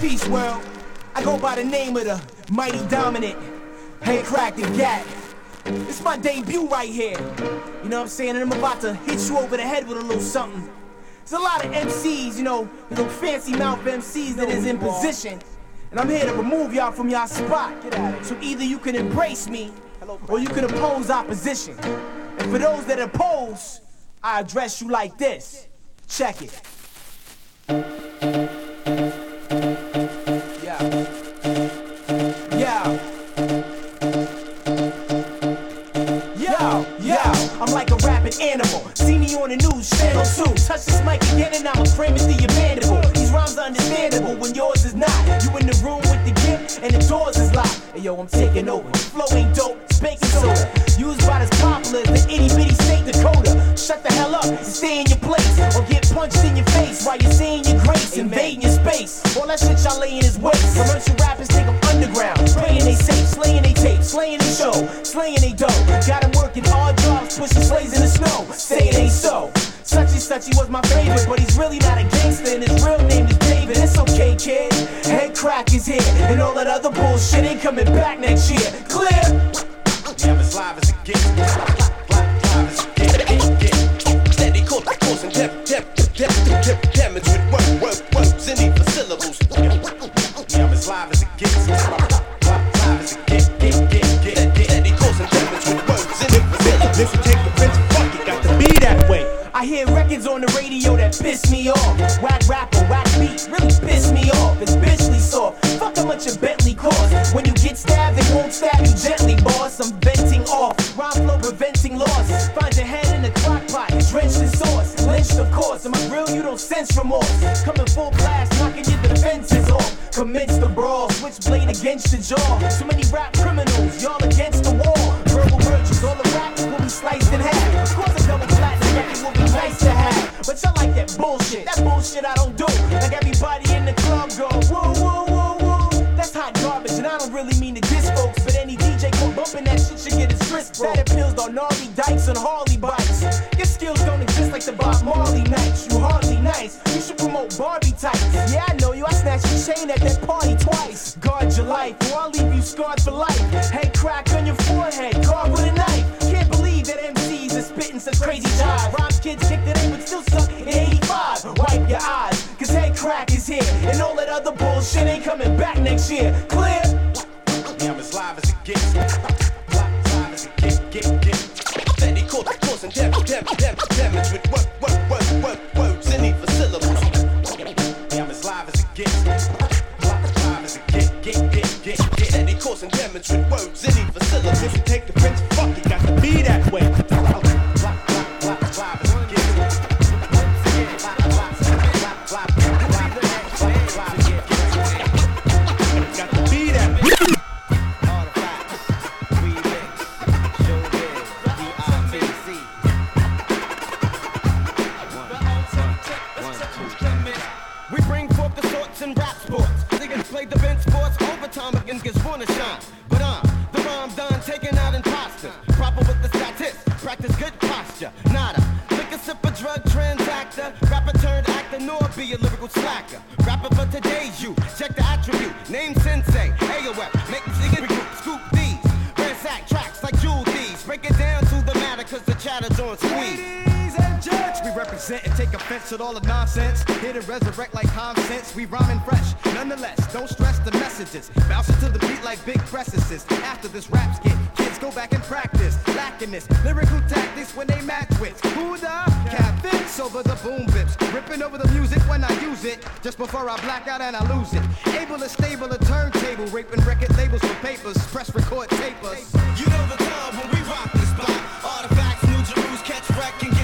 Peace world. I go by the name of the mighty dominant. Hey, crack the gat. It's my debut right here. You know what I'm saying? And I'm about to hit you over the head with a little something. There's a lot of MCs, you know, little fancy mouth MCs that is in position. And I'm here to remove y'all from y'all spot. So either you can embrace me or you can oppose opposition. And for those that oppose, I address you like this. Check it. Animal. See me on the news, channel 2. Touch this mic again and I'ma frame it to your mandible. These rhymes are understandable when yours is not. You in the room with the gift and the doors is locked. Hey, yo, I'm taking over. Flow ain't dope, it's baking soda. Used by this popular as the itty bitty state Dakota. Shut the hell up and stay in your place. Or get punched in your face while you're seeing your grace. Invading your space. All that shit y'all lay in his waist. Commercial rappers take them underground. They safe, slaying they tape, slaying they show, slaying they dough. Got them working odd jobs, pushing slaves in the snow. Say it ain't so. Suchy Suchy was my favorite, but he's really not a gangster, and his real name is David. It's okay, kid. Head crack is here, and all that other bullshit ain't coming back next year. Clear. Yeah, I'm as live as it gets. Steady course, course and depth, depth, depth, depth, damage with word, word, words, and even syllables. Yeah, I'm as live as it I hear records on the radio that piss me off. Whack rapper, whack beat, really piss me off. It's bitchly soft. Fuck how much a Bentley costs. When you get stabbed, they won't stab you gently, boss. I'm venting off. Rhyme flow preventing loss. Find your head in the crock drenched in sauce. Lynched, of course. Am I real? You don't sense remorse. Coming full blast, knocking your defenses off. Commence the brawl, switchblade against the jaw. Too many rap criminals, y'all against the wall. Verbal merchants, all the rappers will be sliced in half. Of course, a double platinum record will be nice to have. But y'all like that bullshit. That bullshit I don't do. Like everybody in the club go, woo, woo, woo, woo. That's hot garbage, and I don't really mean to diss folks. But any DJ caught bumping that shit should get his wrist broke. That appeals on gnarly dykes and Harley bikes. Your skills don't exist like the Bob Marley nights. You hardly nice. You should promote Barbie types. Yeah, I you. I snatched your chain at that party twice. Guard your life, or I'll leave you scarred for life. Head crack on your forehead, carved with a knife. Can't believe that MCs are spitting such crazy jive. Rhymes kids kicked it in, but still suck in 85. Wipe your eyes, cause head crack is here. And all that other bullshit ain't coming back next year. Clear? Yeah, I'm as live as it gets. Live, as it gets. Get, get. Steady course, and depth, depth, depth, damage with word, words. Listen, take fuck it, got to be that way. Gets. Gets. To. We bring forth the sorts and rap sports. Niggas play the bench sports against niggas wanna shine. Slacker. And take offense at all the nonsense. Here to resurrect like common sense, we rhyming fresh. Nonetheless, don't stress the messages. Bouncing to the beat like big presses. After this rap skit, kids go back and practice. Lacking this lyrical tactics when they match with who the catfish over the boom bips. Ripping over the music when I use it. Just before I black out and I lose it. Able to stable a turntable, raping record labels for papers. Press record tapers. You know the time when we rock the spot. Artifacts, new Jerus, catch wreck and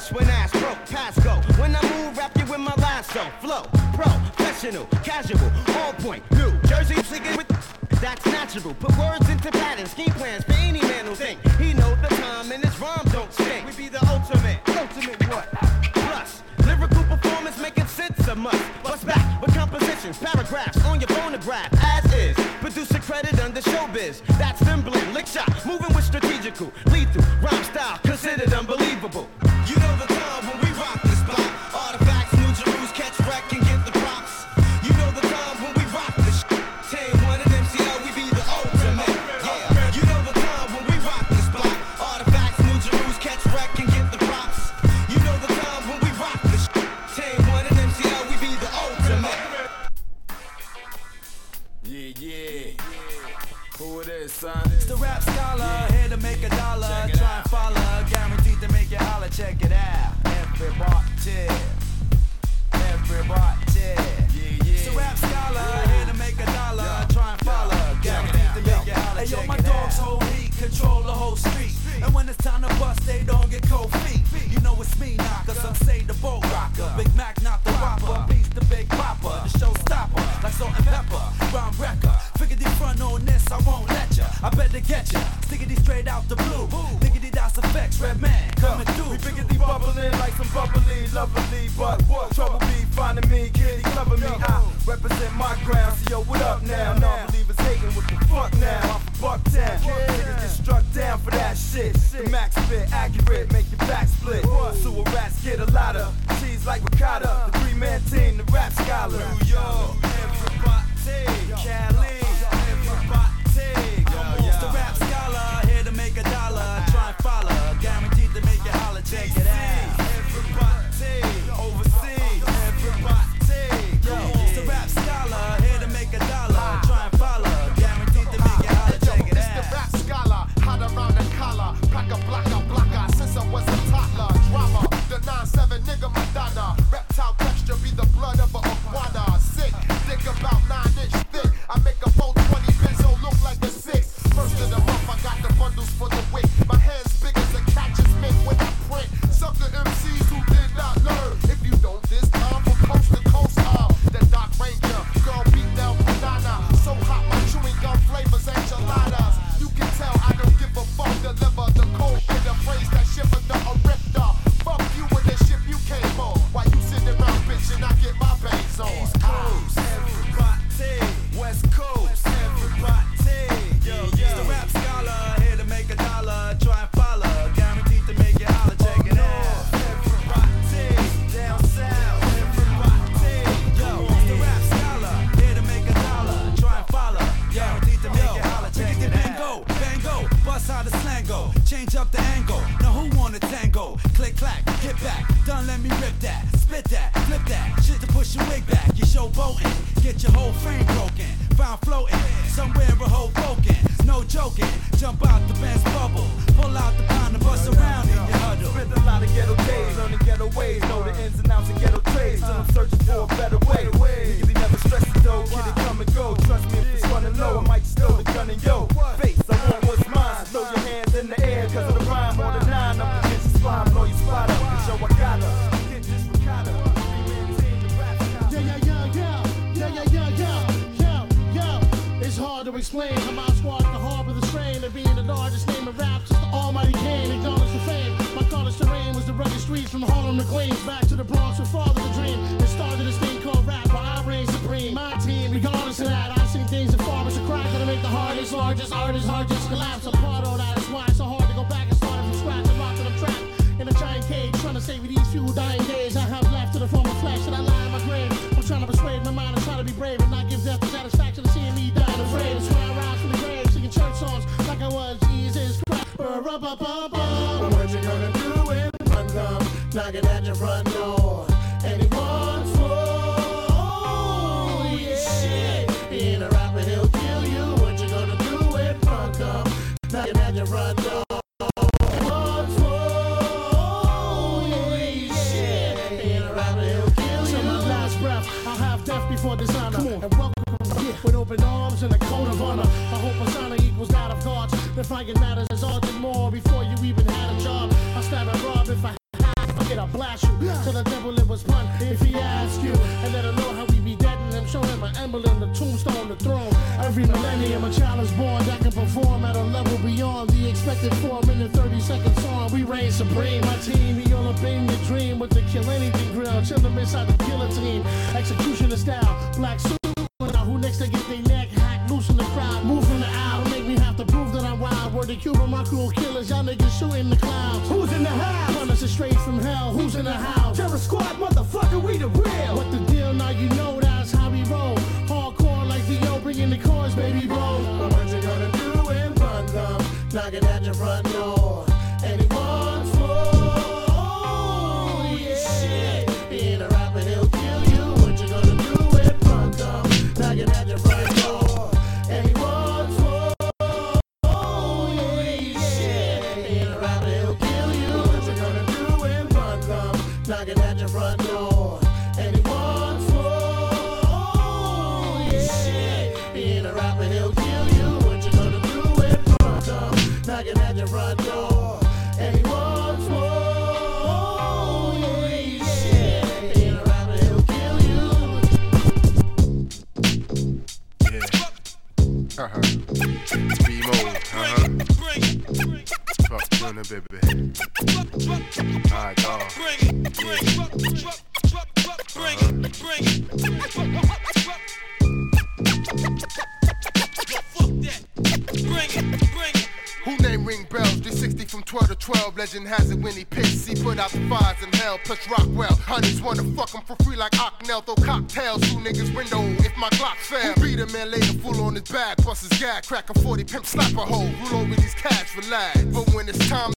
flesh when ass broke, go When I move, wrap you with my lasso. Flow, professional, casual, all point, new. Jersey singing with that's natural. Put words into patterns, scheme plans for any man who think he know the time and his rhymes don't stink. We be the ultimate, ultimate what? Plus, lyrical performance making sense of must. Bust back with compositions, paragraphs on your phonograph, as is. Producer credit under showbiz. That's the Man later, full on his back. Bust his gag, crack a 40 pimp, slap a hole. Rule over these cats, relax. But when it's time,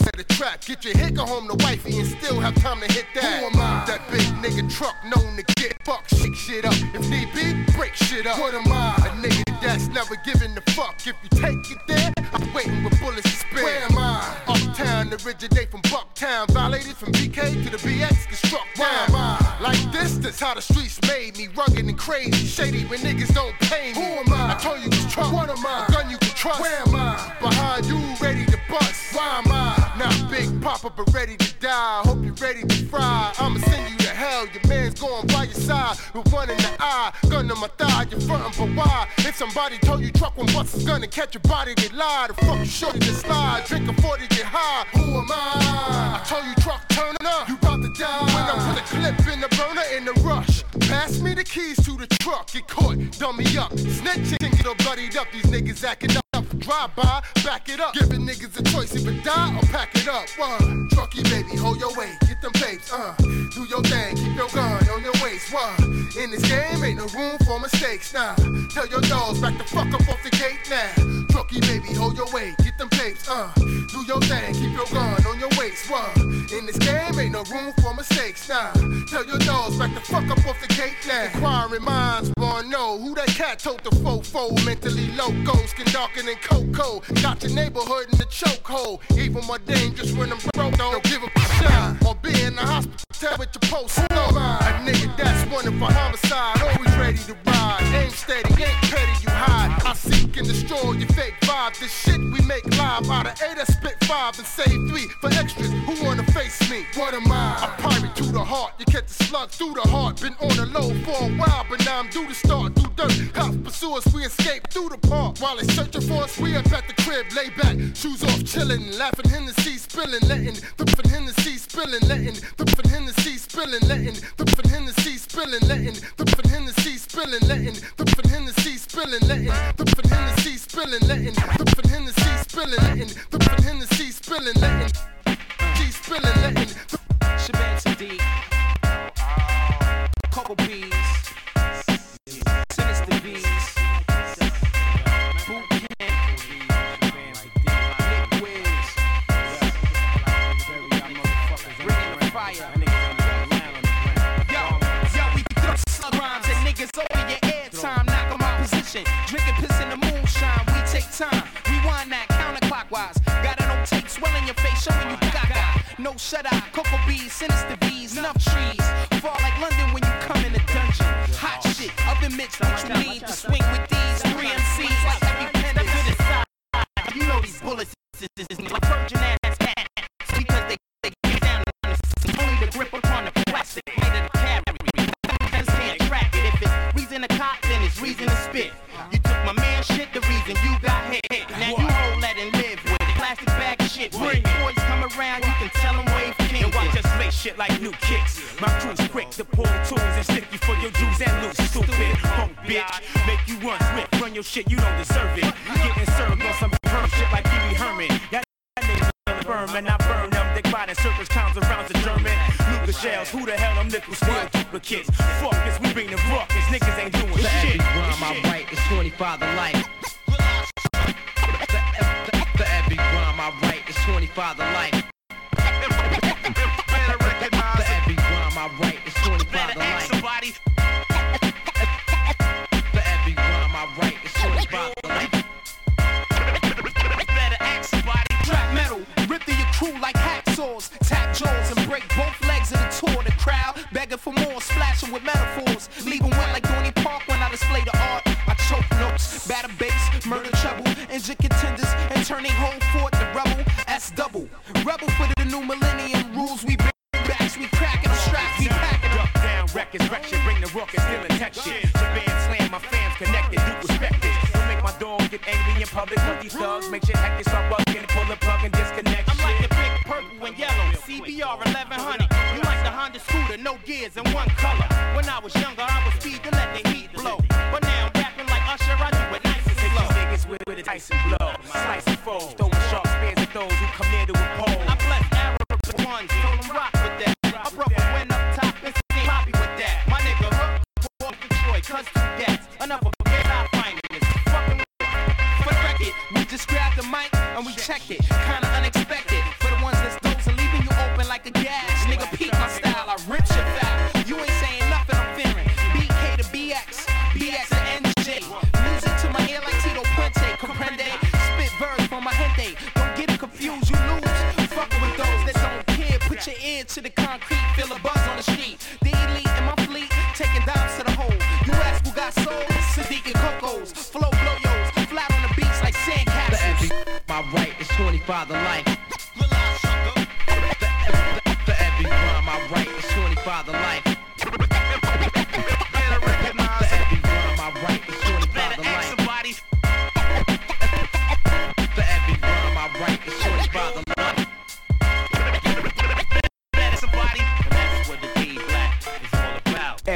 I'm the trap. Get your go home to wifey and still have time to hit that. Who am I? That big nigga truck known to get fucked, shake shit up. If need be, break shit up. What am I? A nigga that's never giving a fuck. If you take it there, I'm waiting with bullets to spare. Where am I? Uptown, originate from Bucktown. Violated from BK to the BX, get struck down. Where am I? Like this, that's how the streets made me. Rugged and crazy, shady when niggas don't pay me. Who am I? I told you it's Trump. What am I? A gun you can trust. Where am I? Behind you, ready to bust. Why am I? Not big papa, but ready to die. Hope you're ready to fry. I'ma send you to hell. Your man's going by your side with one in the eye. Gun on my thigh, you're frontin' for why? If somebody told you truck when bust is gonna catch your body, they lie. The fuck you shorty to slide. Drink a 40, get high. Who am I? I told you truck turning up. You about to die. When I put a clip in the burner in the rush. Pass me the keys to the truck. Get caught, dummy up. Snitching, get all bloodied up. These niggas acting up. Drive by, back it up. Giving niggas a choice, either die or pack it up. One, trucky baby, hold your weight, get them babes, uh. Do your thing, keep your gun on your waist. One, in this game ain't no room for mistakes. Nah, tell your dogs back the fuck up off the gate now. Trucky baby, hold your weight, get them babes, uh. Do your thing, keep your gun on your waist. One, in this game ain't no room for mistakes. Nah, tell your dogs back the fuck up off the gate now. Inquiring minds wanna know who that cat told the fofo, mentally loco, skin darker than cocoa. Got your neighborhood in the chokehold. Even more dangerous when I'm broke, don't give a shine. Or be in the hospital with your post no A nigga that's wanted for homicide, always ready to ride. Ain't steady, ain't petty, you hide. I seek and destroy your fake vibe. This shit we make live out of eight, I spit five and save three for extras. Who wanna face me? What am I? A pirate to the heart. You catch the slug through the heart. Been on the low for a while, but now I'm due to start. Through dirt, cops pursue us, we escape through the park. While they searching for us, we up at the crib, lay back, shoes off, chillin', laughing, Hennessy spillin', letting the fin Hennessy spillin', letting the fin Hennessy spillin', letting the fin Hennessy spillin', letting the fin Hennessy spillin', letting the fin Hennessy spillin', letting the fin Hennessy spillin', letting the fin Hennessy spillin', letting the fin Hennessy spillin', letting G spillin', letting Shabazz Sadiq. Cocoa Bees. Niggas over your airtime. Knock 'em out position. Drinking piss in the moonshine. We take time. Rewind that counterclockwise. Got it on tape, swelling your face, showing you gaga. No shut eye, cocoa bees, sinister bees, enough trees. Fall like London when you come in a dungeon. Hot shit, oven mitts, what you need to swing with these three MCs like every pen to the side. You know these bullets is, is, is like virgin ass like new kicks. My crew's quick to pull tools and stick you for your dues and loose. Stupid punk bitch. Make you run swift, run your shit, you don't deserve it. Getting served on some perm shit like you be sperm and I burn them. Dick in circles, clowns around the German. Luca shells, who the hell them nickel steel duplicates? Fuck this, we bring the ruckus, niggas ain't doing every shit. rhyme I write, it's 25 to life. Down records, wreck shit, bring the ruckus, still attack shit. Slam, my fams connected, do respect it. Don't make my dog get angry in public, these thugs make start bugging, pull the plug and disconnect I'm like the big purple and yellow CBR 1100. You like the Honda scooter, no gears in one color. When I was younger, I was speed to let the heat blow. But now I'm rapping like Usher, I do it nice and Take slow. these niggas with, with a Tyson blow, slicing foes, throwing it. Kinda write, it's 25. Better somebody. And what.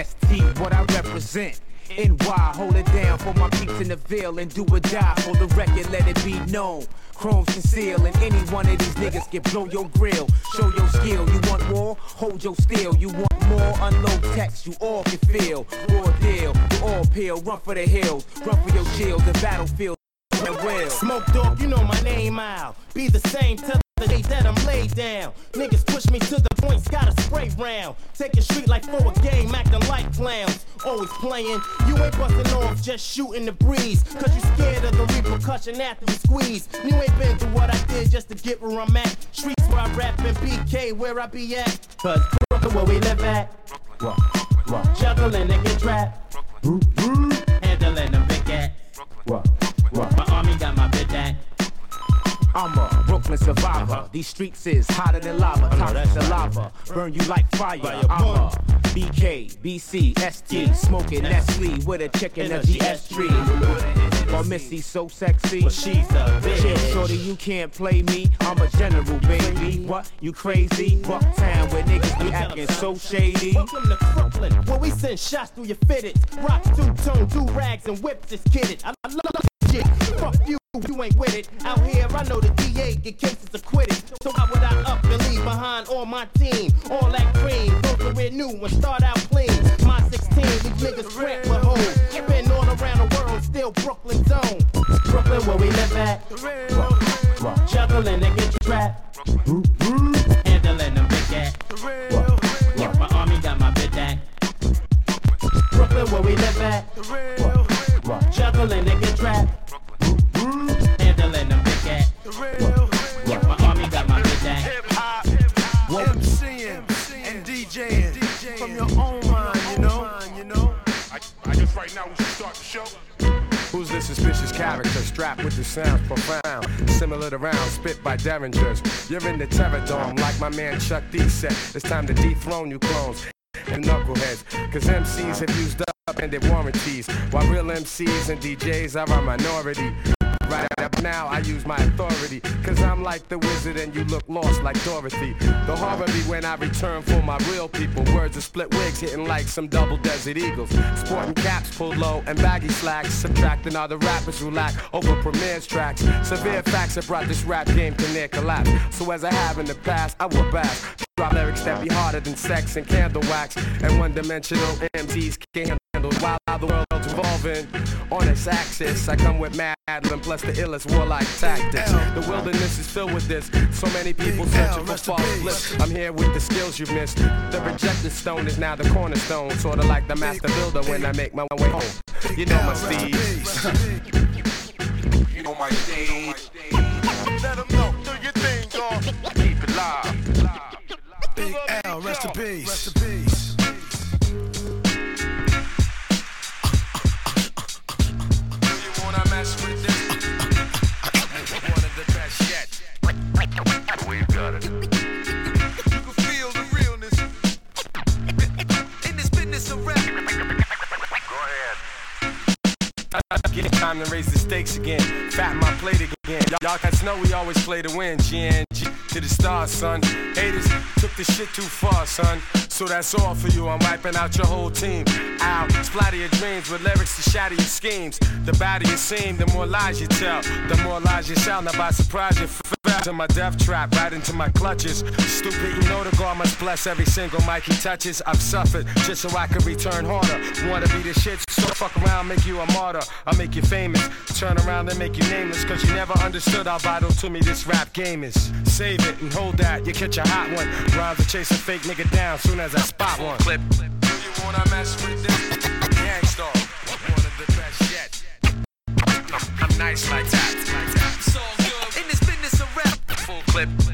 ST, what I represent. NY, hold it down for my peeps in the Ville and do or die for the record, let it be known. Chrome's conceal and any one of these niggas can blow your grill. Show your skill. You want more? Hold your steel. You want more? Unload text. You all can feel. Raw deal. You all peel. Run for the hills. Run for your shield. The battlefield. Smoke dog, you know my name out. Be the same till the day that I'm laid down. Niggas push me to the points, got a spray round. Take a street like for a game, acting like clowns. Always playing, you ain't busting off, just shooting the breeze. Cause you scared of the repercussion after you squeeze. You ain't been through what I did just to get where I'm at. Streets where I rap and BK where I be at. Cause Brooklyn where we live at. Juggling and get trapped. Handling them big. My army got my. I'm a Brooklyn survivor. Uh-huh. These streets is hotter than lava. Toxic saliva. Burn you like fire. I'm a BK, BC, ST. Smoking Nestle with a chick in a GS tree. Or Missy so sexy. But she's a bitch. shorty, you can't play me. I'm a general, baby. What? You crazy? Bucktown where niggas be acting so shady. Welcome to Brooklyn, where we send shots through your fitteds. Rock two-tone, do rags and whips is kidded. I, I love shit. Fuck you, you ain't with it. Out here, I know the DA get cases acquitted. So why would I up and leave behind all my team? All that cream, go career new and start out clean. My 16, these niggas tramp my home. Been all around the world, still Brooklyn zone. Brooklyn, where we live at. Juggling and get trapped. Handling them big cat. My army got my big. Brooklyn, where we live at. Juggling and get trapped. Your own mind, you know. You know. I, I guess right now we should start the show. Who's this suspicious character strapped with the sounds profound? Similar to rounds spit by derringers. You're in the terror dome, like my man Chuck D said. It's time to dethrone you clones and knuckleheads. Cause MCs have used up and their warranties, while real MCs and DJs are a minority. Right, I now I use my authority. Cause I'm like the wizard and you look lost like Dorothy. The horror be when I return for my real people. Words of split wigs hitting like some double desert eagles. Sporting caps pulled low and baggy slacks. Subtracting all the rappers who lack over premieres tracks. Severe facts have brought this rap game to near collapse. So as I have in the past, I will bash. Drop lyrics that be harder than sex and candle wax. And one dimensional MCs can't handle while the world's evolving. On its axis, I come with Madeline plus the illest warlike tactics. The wilderness is filled with this. So many people searching for false bliss. I'm here with the skills you've missed. The rejected stone is now the cornerstone. Sorta like the master builder when I make my way home. You know my steez. You know my stage. Let them know, do your thing, dog. Keep it live. Big L, rest in peace. Rest in peace. Get time to raise the stakes again. Fatten my plate again. Y'all, guys know we always play to win. GNG to the stars, son. Haters took the shit too far, son. So that's all for you. I'm wiping out your whole team. Out, splatter your dreams with lyrics to shatter your schemes. The badder you seem, the more lies you tell. The more lies you shall. Now by surprise you to my death trap, right into my clutches. Stupid, you know the God must bless every single mic he touches. I've suffered just so I can return harder. Wanna be the shit, so fuck around, make you a martyr. I'll make you famous. Turn around and make you nameless, cause you never understood how vital to me this rap game is. Save it and hold that, you catch a hot one. Rhymes to chase a fake nigga down soon as I spot one. Clip. Do you wanna mess with this? Gang Starr. One of the best yet. I'm nice like that. Like Full clip.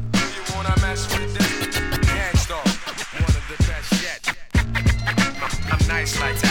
I'm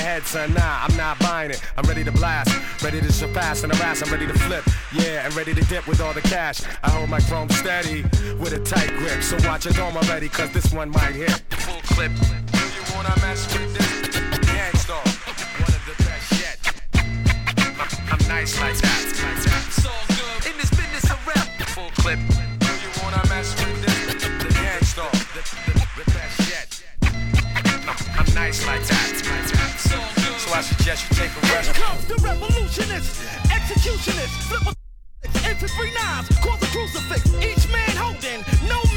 head, son. Nah, I'm not buying it. I'm ready to blast. Ready to surpass and harass. I'm ready to flip. Yeah, and ready to dip with all the cash. I hold my chrome steady with a tight grip. So watch your dome already, cause this one might hit. Full clip. Do you wanna mess with this? Gang Starr. One of the best yet. I'm nice like that. Like. It's all good. In this business of rap. Full clip. Do you wanna mess with this? Gang Starr. The, the, the best. I'm nice like that. So I suggest you take a rest. comes the revolutionist, executionist, flip a into three knives, cause a crucifix. Each man holding, no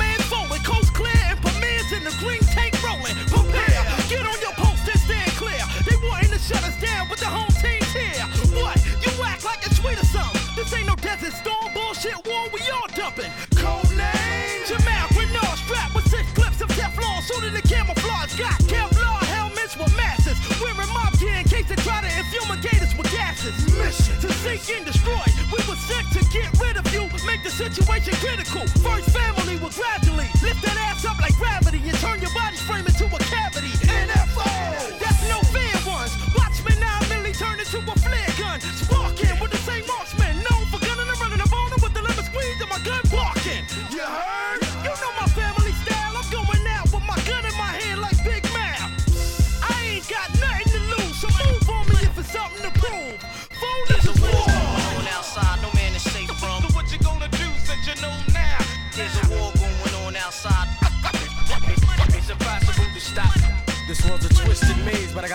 Sink and destroy. We were sent to get rid of you, make the situation critical. First family will gradually lift that ass up like gravity and turn your body's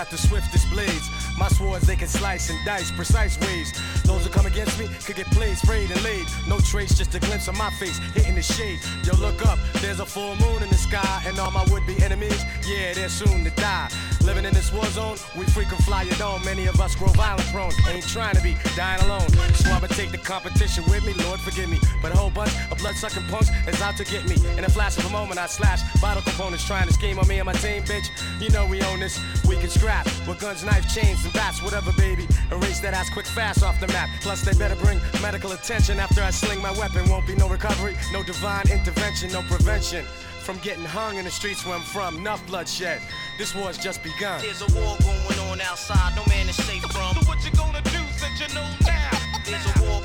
got the swiftest blades. Swords, they can slice and dice precise ways. Those who come against me could get played, sprayed, and laid. No trace, just a glimpse of my face hitting the shade. Yo, look up, there's a full moon in the sky, and all my would be enemies, yeah, they're soon to die. Living in this war zone, we frequent fly your dome. Many of us grow violent prone. Ain't trying to be dying alone. So I'ma take the competition with me, Lord forgive me. But a whole bunch of blood sucking punks is out to get me. In a flash of a moment, I slash vital components trying to scheme on me and my team, bitch. You know we own this. We can scrap with guns, knife, chains, and bats, whatever, baby. Erase that ass quick fast off the map. Plus, they better bring medical attention after I sling my weapon. Won't be no recovery, no divine intervention, no prevention. From getting hung in the streets where I'm from, enough bloodshed. This war's just begun. There's a war going on outside, no man is safe from. So what you gonna do since you know now? There's a war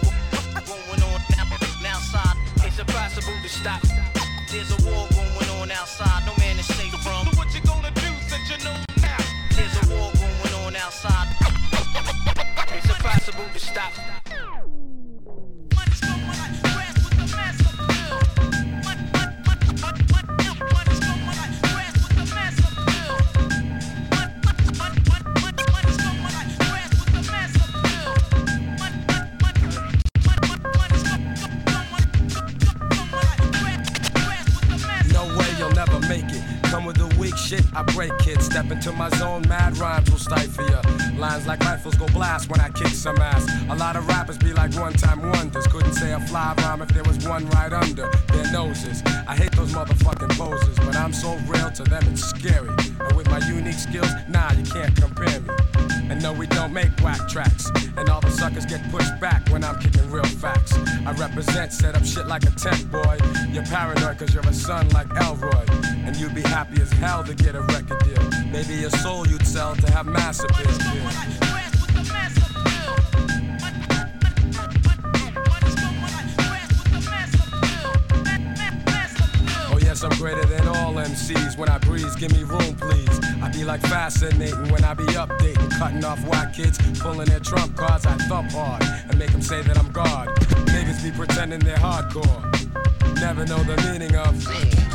going on now, outside. It's impossible to stop. There's a war going on outside, stop. No way you'll never make it. Come with the weak shit, I break it. Step into my zone, mad rhymes will stifle ya. Lines like rifles go blast when I kick some ass. A lot of rappers be like one time wonders. Couldn't say a fly rhyme if there was one right under their noses. I hate those motherfucking poses, but I'm so real to them it's scary. And with my unique skills, nah, you can't compare me. And no, we don't make whack tracks. And all the suckers get pushed back when I'm kicking real facts. I represent, set up shit like a tech boy. You're paranoid cause you're a son like Elroy. And you'd be happy as hell to get a record deal. Maybe your soul you'd sell to have mass appeal. Oh yes, I'm greater than all MCs. When I breeze, give me room, please. I be like fascinating when I be updating, cutting off white kids, pulling their trump cards. I thump hard and make them say that I'm God. Niggas be pretending they're hardcore. Never know the meaning of.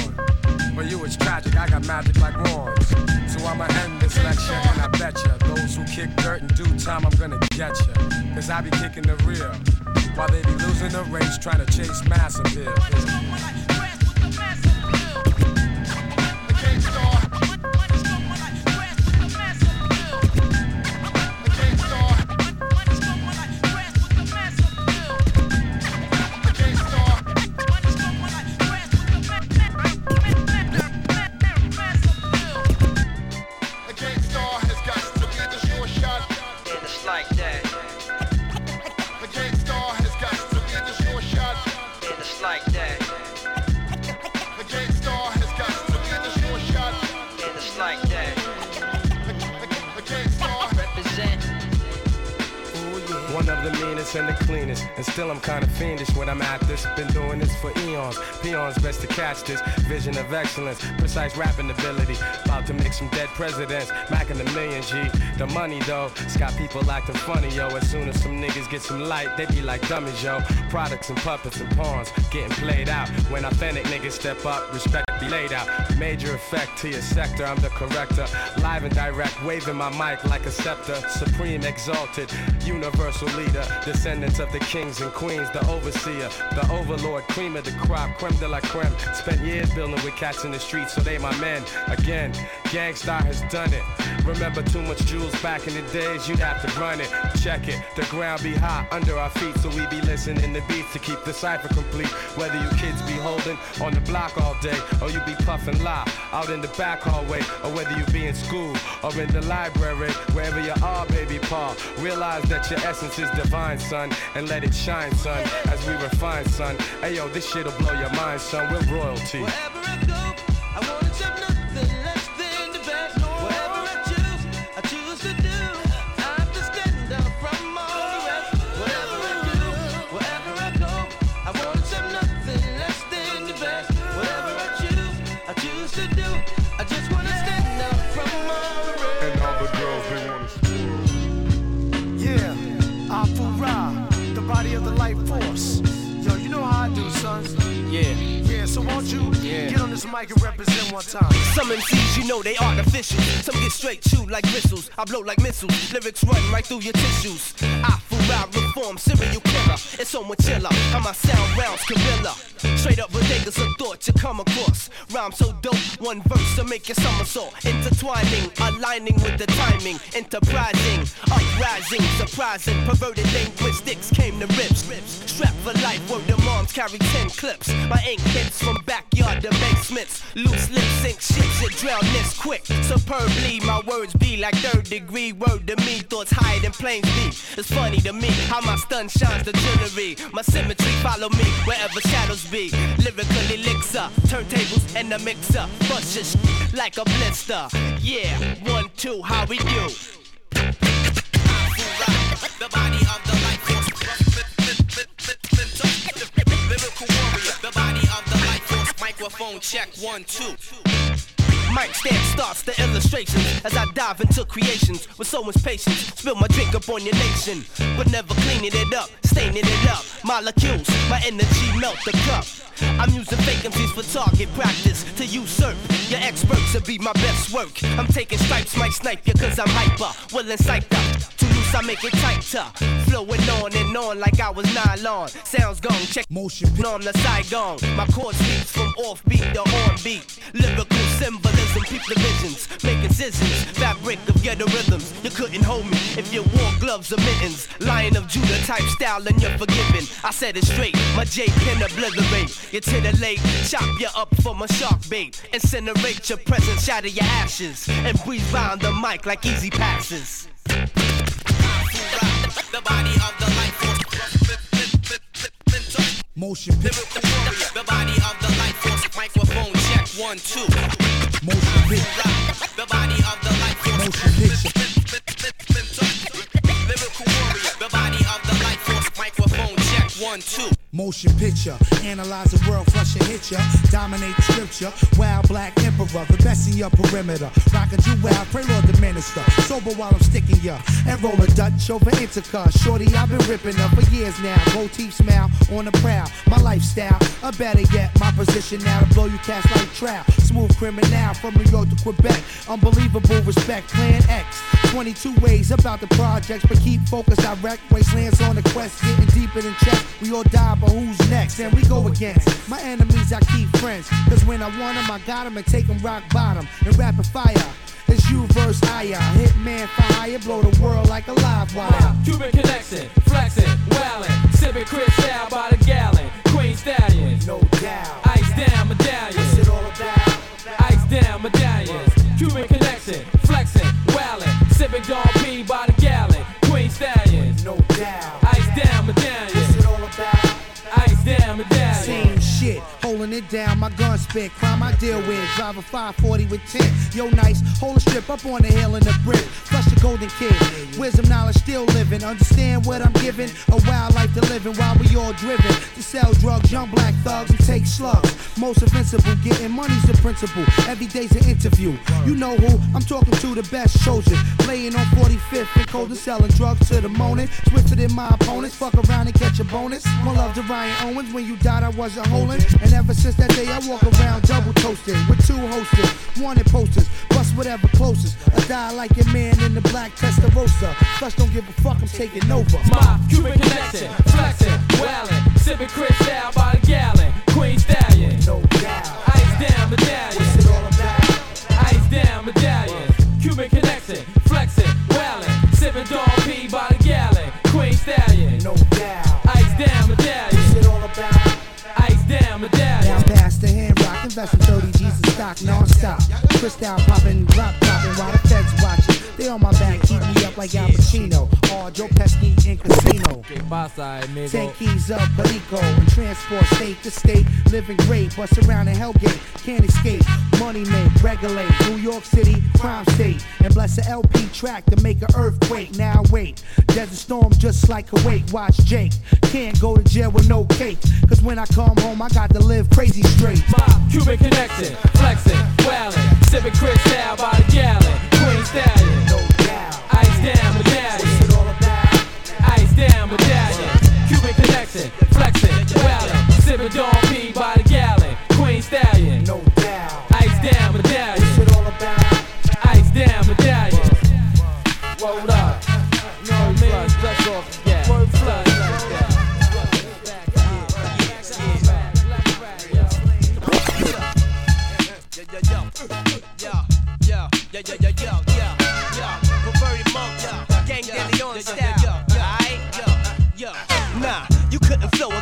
For you, it's tragic, I got magic like wands. So I'ma end this lecture, and I bet ya, those who kick dirt in due time, I'm gonna get ya. Cause I be kicking the real, while they be losing the race, trying to chase mass appeal. Fiendish when I'm at this. Been doing this for eons. Peons best to catch this. Vision of excellence. Precise rapping ability. About to make some dead presidents. Macking the million G. The money though. It's got people acting funny, yo. As soon as some niggas get some light, they be like dummies, yo. Products and puppets and pawns getting played out. When authentic niggas step up, respect laid out. Major effect to your sector, I'm the corrector. Live and direct, waving my mic like a scepter. Supreme, exalted, universal leader. Descendants of the kings and queens, the overseer, the overlord, cream of the crop, creme de la creme. Spent years building with cats in the streets, so they my men. Again, Gang Starr has done it. Remember too much jewels back in the days, you'd have to run it. Check it, the ground be hot under our feet, so we be listening to beats to keep the cipher complete. Whether you kids be holding on the block all day, or you be puffing lie out in the back hallway, or whether you be in school or in the library, wherever you are, baby Paul. Realize that your essence is divine, son, and let it shine, son, as we refine, son. Hey yo, this shit'll blow your mind, son. We're royalty. And one time? Some MCs, you know they artificial. Some get straight chewed like bristles. I blow like missiles. Lyrics run right through your tissues. I out, reform, serial killer. It's so much chiller. How my sound rounds gorilla. Straight up bodegas of thought you come across. Rhyme so dope, one verse to make your somersault. Intertwining, aligning with the timing. Enterprising, uprising, surprising. Perverted linguistics came to rips. Strapped for life, word the moms carry 10 clips. My ink hits from backyard to basements. Loose lips sink ships that drown this quick. Superbly, my words be like third degree. Word to me, thoughts higher than planes be. It's funny to me how my stun shines the jewelry. My symmetry follow me wherever shadows be. Lyrical elixir, turntables and a mixer. Bust your sh- like a blister. Yeah, one, two, how we do? The body of the life force. Lyrical warrior. The body of the life force. Microphone check one, two. Mic stand starts the illustrations as I dive into creations with so much patience. Spill my drink up on your nation, but never cleaning it up, staining it up. Molecules, my energy melt the cup. I'm using vacancies for target practice to usurp your experts to be my best work. I'm taking stripes, might snipe you cause I'm hyper, well and psyched up. Too I make it tighter. Flowing on and on like I was nylon. Sounds gone, check motion on the Saigon. My chord speaks from offbeat to on beat. Lyrical symbolism, peep the visions. Make incisions, fabric of ghetto rhythms. You couldn't hold me if you wore gloves or mittens. Lion of Judah type style and you're forgiven. I said it straight, my J pen obliterate. You titillate, chop you up for my shark bait. Incinerate your presence, shatter your ashes. And breathe round the mic like easy passes. The body of the life force. Motion picture. The body of the life force. Microphone check one, two. Motion picture. The body of the life force. Motion picture. One, two. Motion picture, analyze the world, flush and hit ya. Dominate scripture, wild black emperor, the best in your perimeter. Rock a jewel, pray Lord the minister. Sober while I'm sticking ya. And roll a Dutch over Intercar. Shorty, I've been ripping up for years now. Gold teeth smile on the prowl. My lifestyle, or better yet, my position now to blow you cast like trout. Smooth criminal from New York to Quebec. Unbelievable respect, Plan X. 22 ways about the projects, but keep focused direct. Wastelands on the quest, getting deeper than check. We all die, but who's next? And we go against my enemies, I keep friends. Cause when I want them, I got them and take them rock bottom. And rapid fire. It's you versus I, Hitman fire, blow the world like a live wire. Cuban connection, flexing, wildin', sipping Cristal by the gallon. Queen stallions, no doubt. Ice down medallions. What's it all about? Ice down medallions. Cuban connection, flexing, wildin', sipping Dom down, my gun Crime I deal with, drive a 540 with 10. Yo, nice, hold a strip up on the hill in the brick. Flush the golden kid, wisdom, knowledge, still living. Understand what I'm giving, a wild life to living while we all driven. To sell drugs, young black thugs, and take slugs. Most invincible, getting money's the principle. Every day's an interview. You know who, I'm talking to the best chosen. Laying on 45th and cold and selling drugs to the morning. Swifter than my opponents, fuck around and catch a bonus. More love to Ryan Owens, when you died I wasn't holding. And ever since that day I walk around double toasted with two hosters, wanted posters, bust whatever closest. I die like your man in the black Testarossa. Flush don't give a fuck, I'm taking over. My Cuban connection, flexing, wailing, sipping Cristal by the gallon. Queen Stallion, Crystal popping, rock popping while the feds watching. They on my back, keep me up like Al Pacino. Or Joe Pesci in Casino. Ten keys up, Perico, and transport state to state. Living great, bust around in Hellgate, can't escape. Money make, regulate. New York City, crime state. And bless a LP track to make an earthquake. Now wait, desert storm just like Kuwait. Watch Jake, can't go to jail with no cake. Cause when I come home, I got to live crazy straight. My Cuban connection, flexing, wailing, sipping Cristal by the gallon. Queen Stallion, no. Ice down medallion. Ice down medallion. Cuban flexing, sipping Dawn P by the gallon. Queen Stallion, no doubt. Ice down medallion. What's it all about? Ice down medallion. Word up.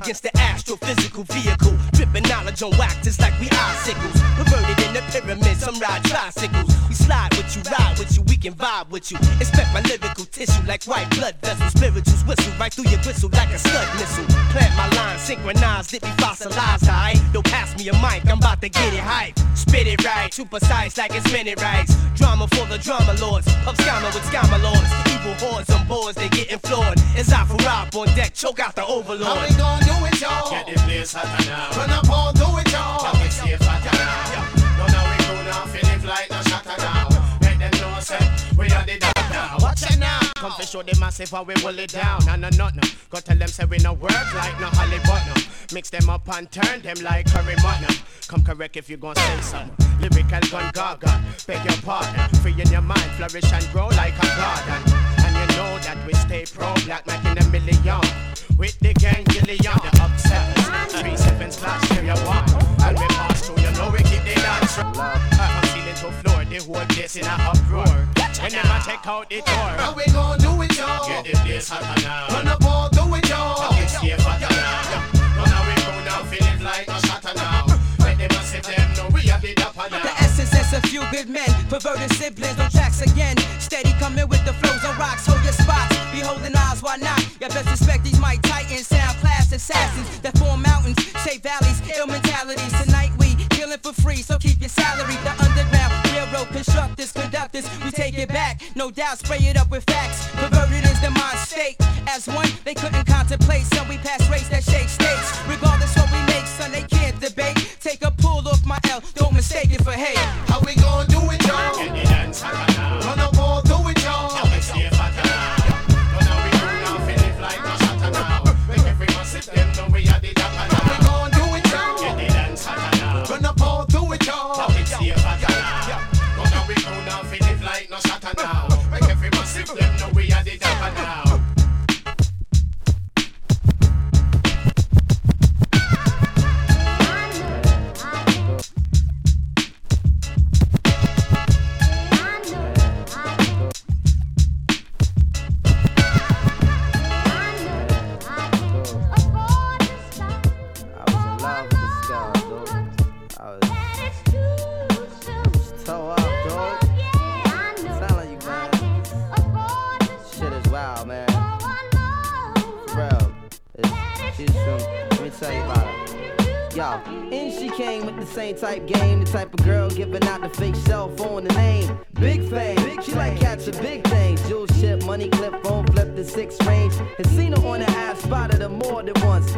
Against the astrophysical vehicle. Dripping knowledge on it's like we icicles. Perverted in the pyramid, some ride tricycles. We with you, ride with you, we can vibe with you. Inspect my lyrical tissue like white blood vessels. Spirituals whistle right through your gristle like a scud missile. Plant my line, synchronized, it be fossilized, alright? Don't pass me a mic, I'm about to get it hype. Spit it right, too precise like it's minute rights. Drama for the drama lords, pub scammer with scammer lords. Evil hordes on boards, they getting floored. As I for rap on deck, choke out the overlord. How we gon' do it, y'all? Get the place hotter now. Run up all, do it, y'all. Now we stay fatter now. Don't know we cool now, feeling like no shatter now. Come for show the massive how we hold it down. No, no, no, no. Go tell them say we no work like no Hollywood no. Mix them up and turn them like curry mutton. Come correct if you gon' say something. Lyrical gun gaga, beg your pardon. Free in your mind, flourish and grow like a garden. And you know that we stay pro black, making a million. With the gang Gillian, the upset. Three seven slash stereo one. And we pass through, you know we keep the dance. Uh-huh. From ceiling to floor, the whole place in a uproar. When them a check out the door. How we gon' do it, y'all? Get the place hotter now. Run up all, do it, y'all. It's stay fatter now. Run away from now, feeling like a shatter now. Let them a sit we are the essence is a few good men, perverted siblings on tracks again. Steady coming with the flows on rocks, hold your spots. Be holding eyes, why not? You best respect these Mike Titans, sound class assassins that form mountains, shape valleys, ill mentalities. Tonight we killing for free, so keep your salary. The underground railroad constructors, conductors, we take it back. No doubt, spray it up with facts. Perverted is the mind state. As one, they couldn't contemplate, so we pass race that shake states. Regardless what we make, son, they can't debate. Don't mistake it for hate. How we gon' do Yo, and she came with the same type game, the type of girl giving out the fake cell phone, the name. Big fame, she like catching big things. Jewel ship, money clip, phone flip the six range. And seen her on the app, spotted her more than once.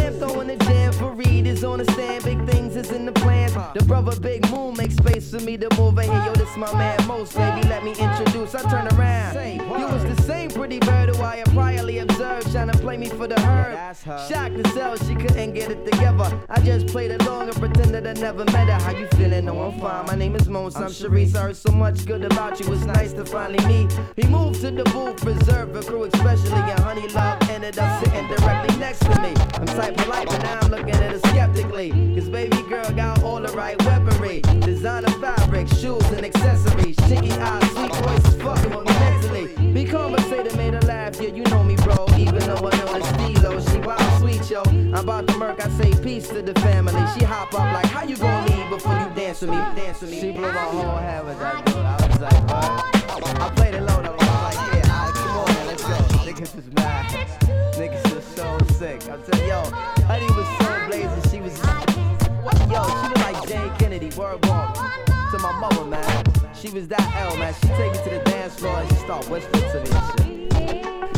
Fam throwing the jam for Reed is on the stand. Big things is in the plans. The brother Big Moon makes space for me to move in here. Yo, this my man Most, baby. Let me introduce. I turn around. You was the same pretty bird who I had priorly observed, trying to play me for the herb. Shocked to sell, she couldn't get it together. I just played along and pretended I never met her. How you feeling? No, I'm fine. My name is Mons. I'm Sharice. I heard so much good about you. It's nice to finally meet. He moved to the booth, preserve a crew, especially and Honey Love ended up sitting directly next to me. I'm type polite, but now I'm looking at her skeptically. Cause baby girl got all the right weaponry. Designer fabric, shoes and accessories. Cheeky eyes, sweet voices, fucking with me mentally. Be conversated, made her laugh. Yeah, you know me, bro. Even though I know the stilo, she wild sweet, yo. I'm about to murk, I say peace to the family. She hop up like, how you gonna leave before you dance with me? Dance with me. She blew my whole head with that dude. I was like, what? I played it low though. I was like, yeah, alright, come on, let's go. Niggas is mad. Niggas sick. I'm telling yo, Honey was so blazing. She was, yo, she was like Jane Kennedy. Word walk to my mother, man. She was that L, man. She take me to the dance floor and she start whispering to me and shit.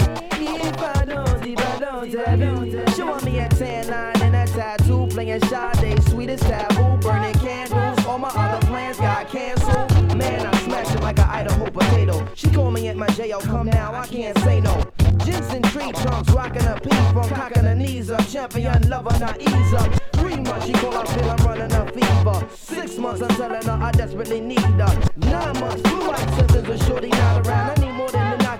I I don't, I me a tan line and a tattoo, playing Sade, sweetest taboo, burning candles. All my other plans got canceled. Man, I'm smashing like an Idaho potato. She called me at my jail, come now, I can't say no. Jensen tree trunks, rocking a piece from cocking her knees up. Champion lover, not ease up. Three months, she call up, feel I'm running a fever. Six months, I'm telling her I desperately need her. Nine months, blue light symptoms with shorty not around. I need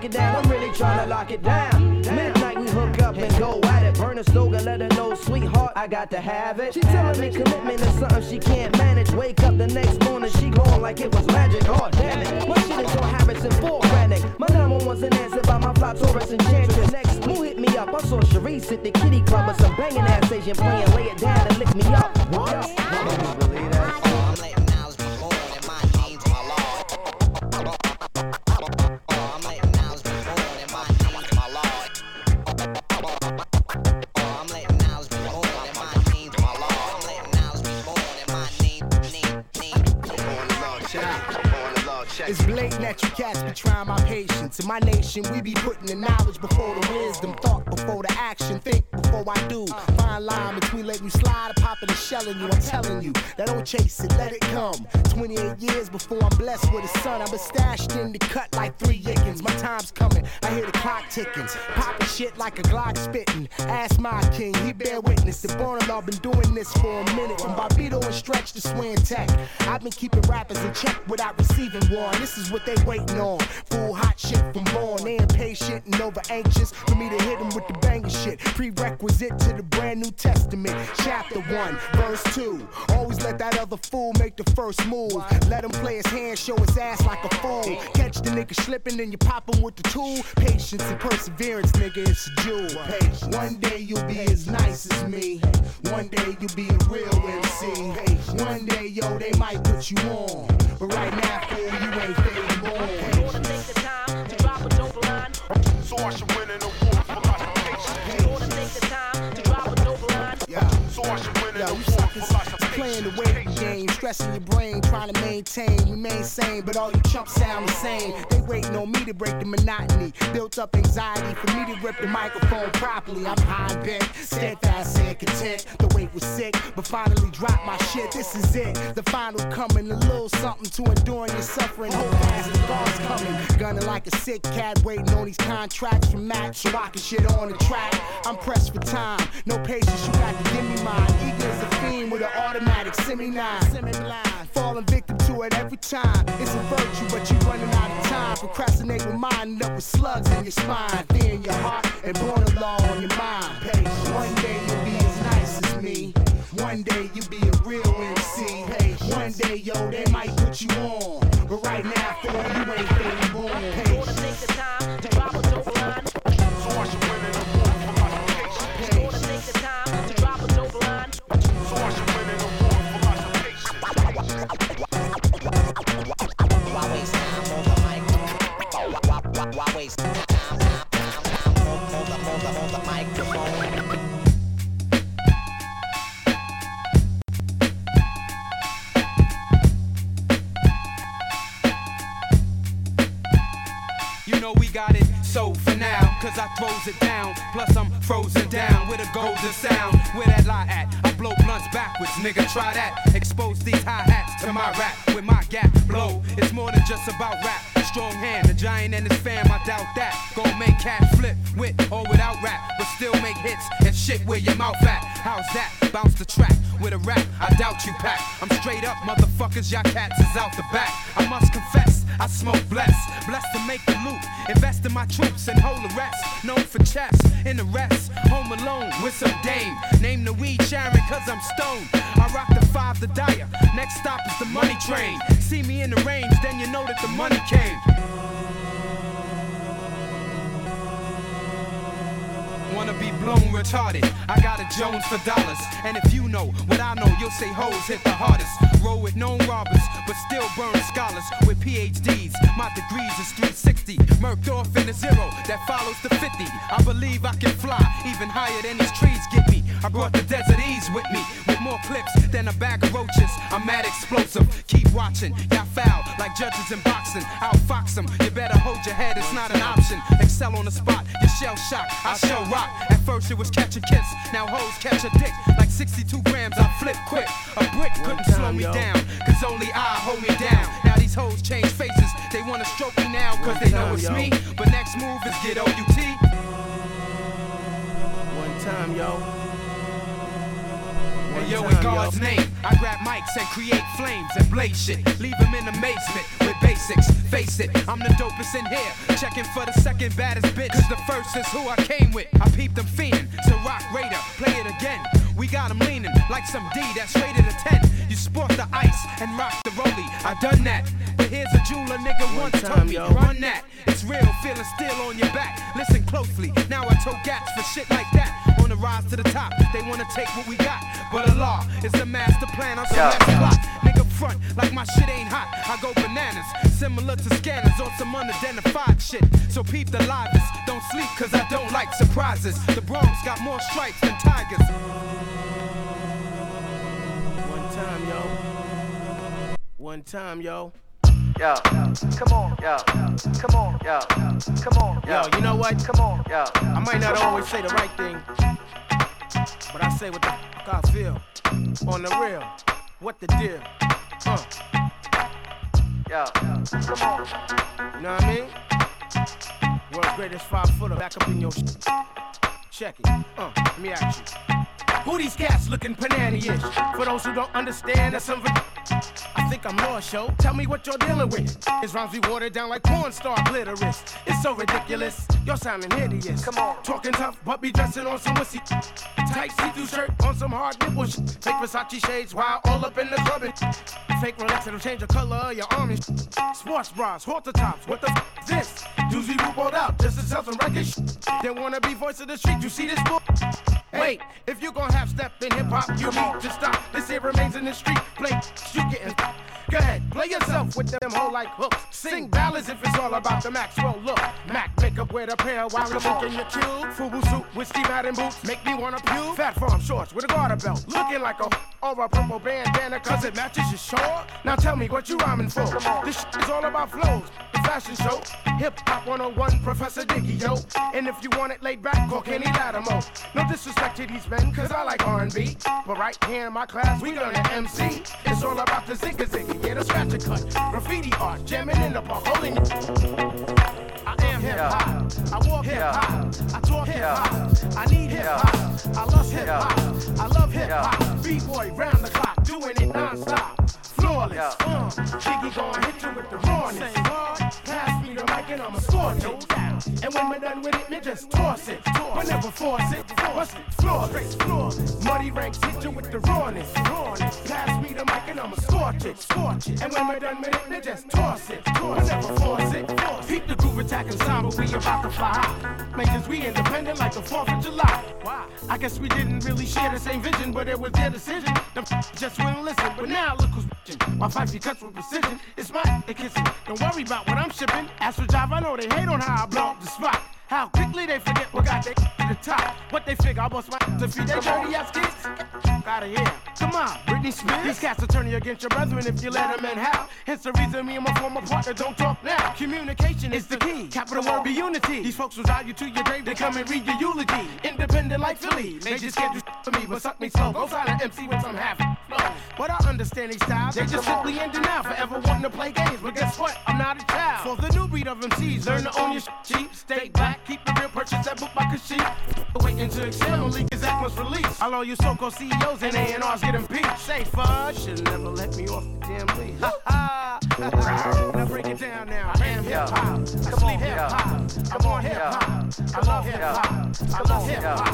it down, I'm really trying to lock it down. Midnight, we hook up and go at it. Burn a slogan, let her know, sweetheart, I got to have it. She telling me commitment is something she can't manage. Wake up the next morning, she gone like it was magic. Oh, damn it. My shit is on Harrison, full frantic. My number one's an answer by my fly Taurus enchantress. Next, who hit me up? I saw Sharice at the kitty club with some banging ass Asian playing, lay it down and lick me up. What? believe that that you cats be trying my patience. In my nation, we be putting the knowledge before the wisdom, thought before the action, think before I do. Fine line between letting you slide or popping and shelling you. I'm telling you, that don't chase it, let it come. 28 years before I'm blessed with a son, I've been stashed in the cut like three yickens. My time's coming, I hear the clock ticking. Popping shit like a Glock spitting. Ask my king, he bear witness. The born law been doing this for a minute. From Bobbito and Stretch to Swin Tech. I've been keeping rappers in check without receiving one. This is what they waiting on. Full hot shit from born. They impatient and over anxious for me to hit them with the banger shit. Prerequisite to the brand new testament. Chapter 1, verse 2. Always let that other fool make the first move. Let him play his hand, show his ass like a fool. Catch the nigga slipping, then you pop him with the tool. Patience and perseverance, nigga, it's a jewel. One day you'll be as nice as me. One day you'll be a real MC. One day, yo, they might put you on. But right now, fool, you ain't fading. So I should win an award for my. Yeah. So I should win an award for my playing the waiting game. stressing your brain, trying to maintain, remain sane, but all you chumps sound the same. They waiting on me to break the monotony. Built up anxiety for me to rip the microphone properly. I'm high and bent, steadfast and content. The weight was sick, but finally dropped my shit. This is it, the final coming. A little something to enduring your suffering. Hold fast, the God's coming. Gunning like a sick cat, waiting on these contracts from I can shit on the track. I'm pressed for time, no patience, you got to give me mine. Eager as a fiend with an automatic semi nine. Falling victim to it every time. It's a virtue, but you're running out of time. Procrastinate with mine, end up with slugs in your spine. Fear in your heart and born a law on your mind. Patience. One day you'll be as nice as me. One day you'll be a real MC. Patience. One day, yo, they might put you on. But right now, for you ain't been born. Patience. Why waste got it, so for now, cause I throws it down. Plus I'm frozen down with a golden sound. Where that lie at? I blow blunts backwards, nigga, try that. Expose these hi-hats to my rap with my gap blow. It's more than just about rap. Strong hand, the giant and his fam, I doubt that. Gon' make cats flip with or without rap, but still make hits and shit where your mouth at. How's that? Bounce the track with a rap, I doubt you pack. I'm straight up, motherfuckers, y'all cats is out the back. I must confess, I smoke blessed, blessed to make the loot. Invest in my troops and hold the rest. Known for chess in the rest. Home alone with some dame. Name the weed Sharon, cause I'm stoned. I rock the five, the dire. Next stop is the money train. See me in the range, then you know that the money came. Wanna be blown retarded. I got a Jones for dollars. And if you know what I know, you'll say hoes hit the hardest. Roll with known robbers, but still burn scholars with PhDs. My degrees is 360. Murked off in the zero that follows the 50. I believe I can fly even higher than these trees get me. I brought the desert ease with me, with more clips than a bag of roaches. I'm mad explosive. Keep watching, y'all foul like judges in boxing. I'll fox them. You better hold your head, it's not an option. Excel on the spot, you shell shock, I shell rock. At first it was catch a kiss, now hoes catch a dick. Like 62 grams, I flip quick. A brick couldn't slow me down, cause only I hold me down. Now these hoes change faces, they wanna stroke me now, cause they know it's me. But next move is get OUT. One time, yo. Yo, in God's name, I grab mics and create flames and blaze shit. Leave them in amazement with basics. Face it, I'm the dopest in here. Checking for the second baddest bitch. Cause the first is who I came with. I peep them fiending. So rock Raider, play it again. We got them leaning like some D that's rated a 10. You sport the ice and rock the rollie. I done that. But here's a jeweler nigga once told me, run that. It's real, feeling still on your back. Listen closely. Now I tow gats for shit like that. On the rise to the top, they wanna take what we got. But Allah is the master plan. I'm Yeah. left plot. Nigga front like my shit ain't hot. I go bananas, similar to scanners on some unidentified shit. So peep the livest. Don't sleep cause I don't like surprises. The Bronx got more stripes than tigers. One time, yo. One time, yo. Yo, come on, yo, come on, yo, come on, Yo, yo. you know what? Come on, yo. I might not always say the right thing, but I say what the fuck I feel. On the real, what the deal? Huh? Yo, come on. You know what I mean? World's greatest five footer, back up in your sh- Check it. Uh, let me ask you. Who these cats looking banana-ish? For those who don't understand, that's some. I think I'm lost, yo. Tell me what you're dealing with. His rhymes be watered down like porn star glitterous. It's so ridiculous. You're sounding hideous. Come on. Talking tough, but be dressing on some wussy. Tight see-through shirt on some hard nipple sh- Fake Versace shades while all up in the club. and Fake that'll change the color of your arm. and sh- Sports bras, halter tops. What the f- is this? Doozy Roo rolled out just to sell some record sh- They wanna be voice of the street. You see this bull? Wait, if you gon' have step in hip hop, you need to stop. This here remains in the street. Play, you getting Go ahead, play yourself with them whole like hooks. Sing ballads if it's all about the Maxwell look. Mac makeup with a pair while I'm in your cube. Fubu suit with Steve Madden boots make me wanna puke. Phat Farm shorts with a garter belt, looking like a or a purple bandana cause it matches your short. Now tell me what you rhyming for. This shit is all about flows. The fashion show, hip hop 101, Professor Diggy yo. And if you want it laid back, call Kenny Lattimore. No disrespect to these men, cause I like R&B. But right here in my class, we learn to MC. It's all about the zigga zigga, yeah, the scratch a cut. Graffiti art, jamming in the park, holding. I am hip hop. I walk hip hop. I talk hip hop. I need hip hop. I love hip hop. I love hip hop. B boy round the clock, doing it non-stop. Flawless. Uh, Jiggy gon' hit you with the rawness. The mic and I'ma scorch it. And when we're done with it, me just toss it. But never force it. Force it. Flawless. Flawless. Muddy ranks hit you with the rawness. Pass me the mic and I'ma scorch it. Scorch it. And when we're done with it, me just toss it. But never force it. Keep the groove attacking sound, but we about to fly high. Man, cause we independent like the 4th of July. I guess we didn't really share the same vision, but it was their decision. Them just wouldn't listen, but now look who's bitching. My five cuts with precision. It's my kissing. Don't worry about what I'm shipping. As for Jive, I know they hate on how I blow up the spot. How quickly they forget what got they to the top. What they figure, I bust my to feed their dirty ass kids. Out of here. Come on, Britney Spears. These cats will turn you against your brethren if you let them in. How? Hence the reason me and my former partner don't talk now. Communication is the key. Capital word be unity. These folks will drive you to your grave. They come and read your eulogy. Independent like Philly. They just can't do to me, but suck me slow. Go silent MC with some half flow. But I understand these styles. They just simply in denial. Forever wanting to play games. But guess what? I'm not a child. For the new breed of MCs, learn to own your cheap. Stay back, keep the real purchase that book by Kashif. Waiting to excel, only that must release. All you so-called CEOs and A&Rs get impeached. Say fudge, should never let me off the damn leash. Ha ha! Now break it down now. I am hip hop. I sleep hip hop. I'm on hip hop. I love hip hop. I love hip hop.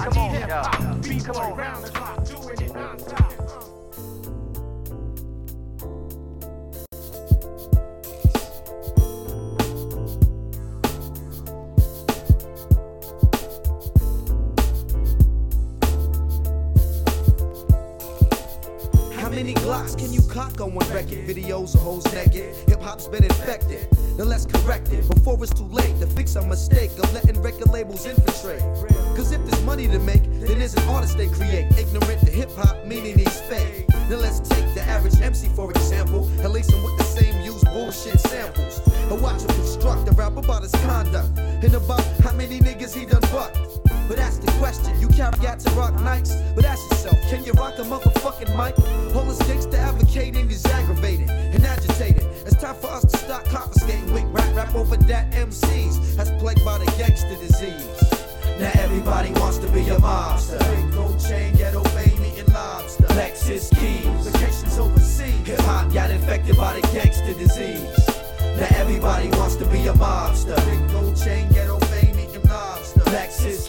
I need hip hop. Beat boy round the clock, doing it non-stop. Many Glocks can you cock on one record? Videos of hoes naked. Hip hop's been infected. Then let's correct it before it's too late to fix a mistake of letting record labels infiltrate. Cause if there's money to make, then there's an artist they create. Ignorant to hip hop, meaning he's fake. Then let's take the average MC for example and lace him with the same used bullshit samples. And watch him construct a rap about his conduct and about how many niggas he done fucked. But that's the question. You carry gats to rock nights, but ask yourself, can you rock a motherfucking mic? All this gangsta advocating is aggravating and agitating. It's time for us to stop confiscating wick rap rap over that MCs. That's plagued by the gangster disease. Now everybody wants to be a mobster. Big gold chain, ghetto baby, and lobster. Lexus keys, vacations overseas. Hip hop got infected by the gangster disease. Now everybody wants to be a mobster. Big gold chain, ghetto baby, and lobster. Lexus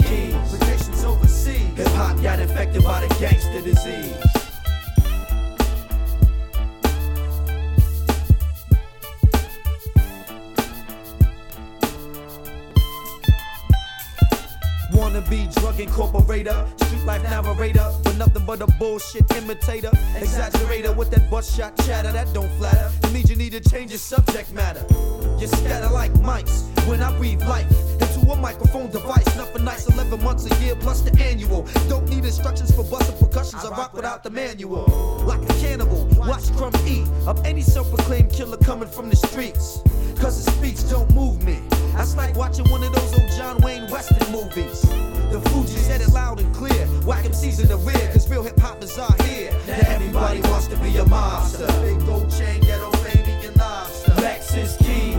infected by the gangster disease. Wanna be drug incorporator, street life narrator, but nothing but a bullshit imitator, exaggerator with that butt shot chatter that don't flatter. It means you need to change your subject matter. You scatter like mice when I breathe life into a microphone device. Nothing nice, 11 months a year plus the annual. Don't need instructions for busting percussions. I rock without the manual. Like a cannibal, watch Crumb eat up any self-proclaimed killer coming from the streets. Cause his speech don't move me. That's like watching one of those old John Wayne Western movies. The Fuji said it loud and clear. Whack MCs in the rear, cause real hip hop is out here. Now everybody wants to be a monster. Big gold chain, ghetto baby, and lobster. Keys, vacations overseas.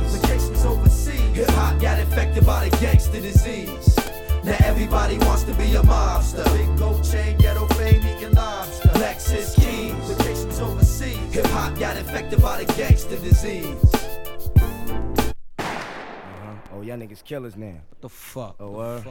Hip hop got infected by the gangster disease. Now everybody wants to be a mobster. Big gold chain, ghetto baby, and lobster. Lexus keys, vacations overseas. Hip hop got infected by the gangster disease. Oh, y'all niggas killers now. What the fuck? Oh, uh,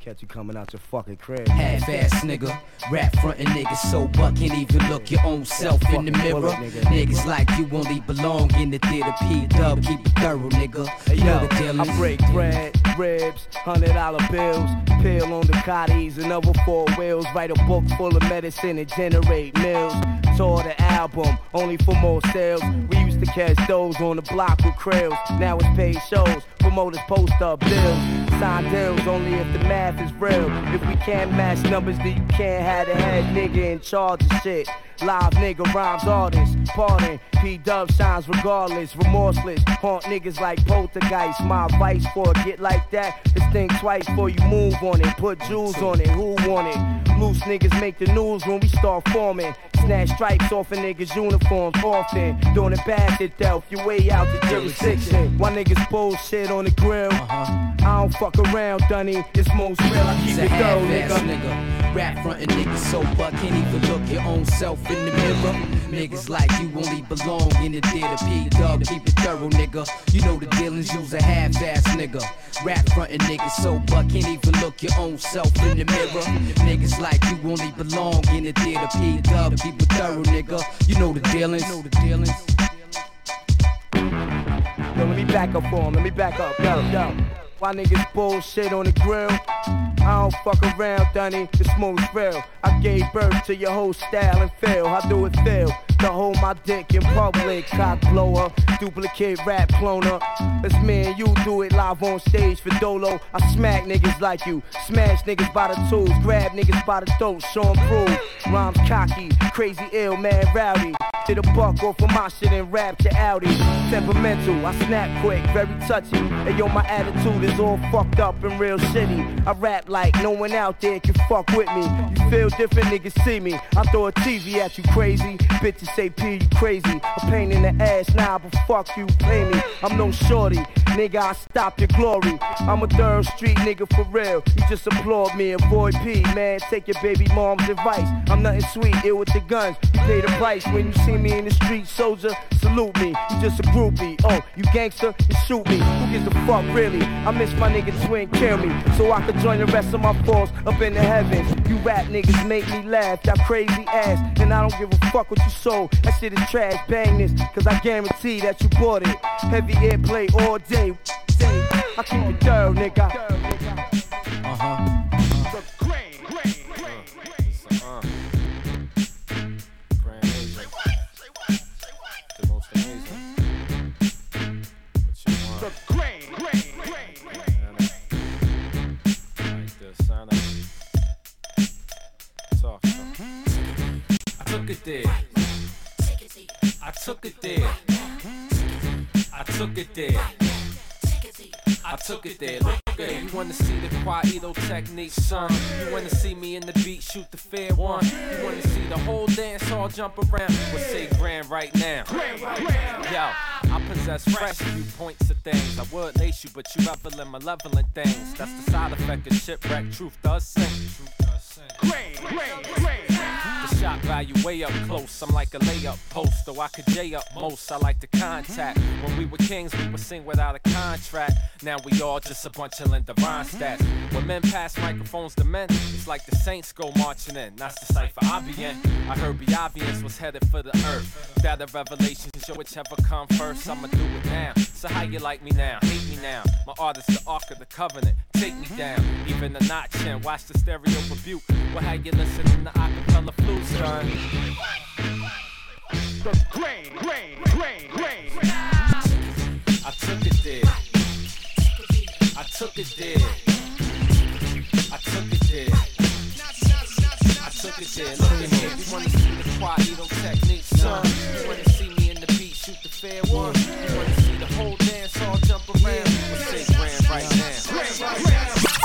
Catch you coming out your fucking crib. Half ass nigga, rap frontin' niggas so buck can't even look your own self in the mirror. Niggas like you only belong in the theater. P dub, keep it thorough, nigga. The deal I break bread, ribs, hundred dollar bills, pill on the cotties another four wheels. Write a book full of medicine and generate mills. tore the album, only for more sales. We used to catch those on the block with krills. Now it's paid shows, promoters post up bills. Sign deals only if the math is real. If we can't match numbers, then you can't have the head nigga in charge of shit. Live nigga rhymes artist, pardon. P Dub shines regardless, remorseless. Haunt niggas like poltergeist. My advice for a get like that is think twice before you move on it. Put jewels on it, who want it? Loose niggas make the news when we start forming. Snatch stripes off a niggas' uniforms often. Doing it bad to death, your way out the jurisdiction. Why niggas bullshit on the grill? Uh-huh. I don't fuck around, Dunny. It's most real, I keep it thorough, nigga. nigga. Rap frontin' niggas so buck can't even look your own self in the mirror. Niggas like you only belong in the theater. P dub, keep it thorough, nigga. You know the dealings, use a half-ass nigga. Rap frontin' niggas so buck can't even look your own self in the mirror. Niggas like you only belong in the theater. P dub, keep it thorough, nigga. You know the dealings. You know the dealings. Yo, let me back up for him. Let me back up. Yo, yo. Why niggas bullshit on the grill? I don't fuck around, Dunny. The smoke's real. I gave birth to your whole style and feel. I do it feel? To hold my dick in public, cock blower, duplicate rap cloner. It's me and you do it live on stage for Dolo. I smack niggas like you, smash niggas by the tools, grab niggas by the throat, show 'em prove. Rhymes cocky, crazy ill, man rowdy. Did a buck off of my shit and rap to Audi. Temperamental, I snap quick, very touchy. And yo, my attitude is all fucked up and real shitty. I rap like no one out there can fuck with me. You feel different, niggas see me. I throw a TV at you crazy. Bitches say P, you crazy. A pain in the ass now, but fuck you, pay me. I'm no shorty, nigga, I stop your glory. I'm a third street nigga for real. You just applaud me, avoid P, man. Take your baby mom's advice. I'm nothing sweet, ill with the guns. You pay the price when you see me in the street, soldier. Salute me, you just a groupie. Oh, you gangster, you shoot me. Who gives a fuck, really? I miss my nigga twin, kill me. So I could join the rest of my force up in the heavens. You rap niggas make me laugh, y'all crazy ass. And I don't give a fuck what you sold. That shit is trash, bang this, cause I guarantee that you bought it. Heavy airplay all day. day. I keep it thorough, nigga. It there. I took it there. I took it there. I took it there. Look at You wanna see the Quaido technique, son? You wanna see me in the beat, shoot the fair one? You wanna see the whole dance hall jump around? Well, say grand right now. Yo, I possess fresh viewpoints of things. I would lace you, but you revel in malevolent things. That's the side effect of shipwreck. Truth does sing. The shot value way up close. I'm like a layup post, though I could J up most. I like the contact. When we were kings, we would sing without a contract. Now we all just a bunch of Linda Ronstadts. When men pass microphones to men, it's like the Saints go marching in. That's the cipher I be in. I heard Biavians was headed for the earth. That a revelation, show whichever come first. I'ma do it now. So how you like me now? Hate me now. My art is the Ark of the Covenant. Take me down. Even the notch in. Watch the stereo rebuke. Well, how you listening to the acapella flute, son? The grain, grain, grain, grain. I took it there. I took it there. I took it there. I took it there. Look at here. You wanna see the Quaido technique, son? You wanna see me in the beat, shoot the fair one? You wanna see the whole dance all jump around? Well, say grand right now.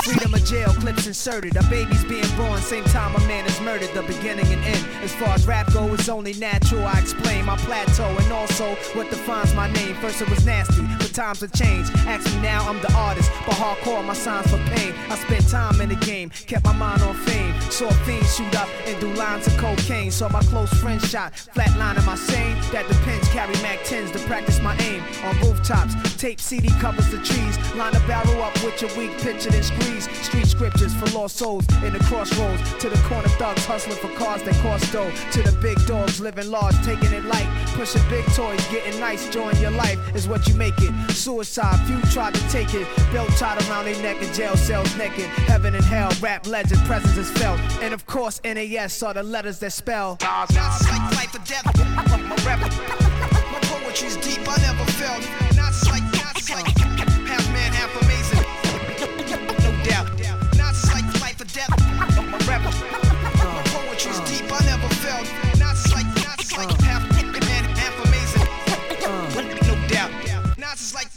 Freedom of jail, clips inserted. A baby's being born, same time a man is murdered. The beginning and end. As far as rap go, it's only natural. I explain my plateau and also what defines my name. First it was nasty, but times have changed. Ask me now, I'm the artist, but hardcore my signs for pain. I spent time in the game, kept my mind on fame. Saw fiends shoot up and do lines of cocaine. Saw my close friend shot, flatline am I sane? That depends. Carry Mac 10s to practice my aim on rooftops. Tape CD covers the trees. Line a barrel up with your weak picture then squeeze. Street scriptures for lost souls in the crossroads. To the corner thugs hustling for cars that cost dough. To the big dogs living large, taking it light. Pushing big toys, getting nice, enjoying your life is what you make it. Suicide, few tried to take it. Belt tied around their neck in jail cells naked. Heaven and hell, rap legend, presence is felt. And of course, NAS are the letters that spell. Like life or death. My my poetry's deep. I never felt. Like, like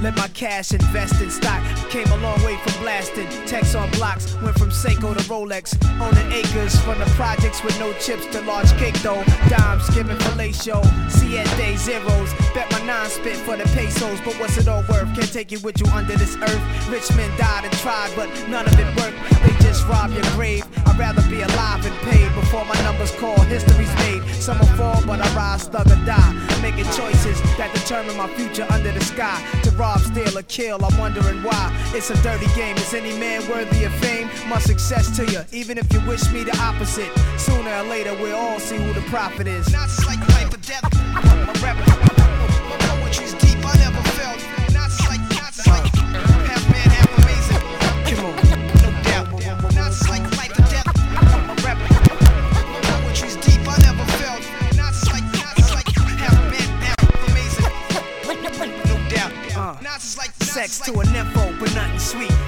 Let my cash invest in stock. Came a long way from blasting. Text on blocks, went from Seiko to Rolex. Owning acres from the projects with no chips to large cake though. Dimes giving fellatio. Day zeros. Bet my nine spit for the pesos. But what's it all worth? Can't take it with you under this earth. Rich men died and tried, but none of it worked. They just rob your grave. I'd rather be alive and paid before my numbers call. History's made. Some will fall, but I rise, thug or die. Making choices that determine my future under the sky. To rob, steal, or kill, I'm wondering why. It's a dirty game. Is any man worthy of fame? My success to you, even if you wish me the opposite. Sooner or later, we'll all see who the prophet is. Not like life or death. Sex to a nympho, but nothing sweet.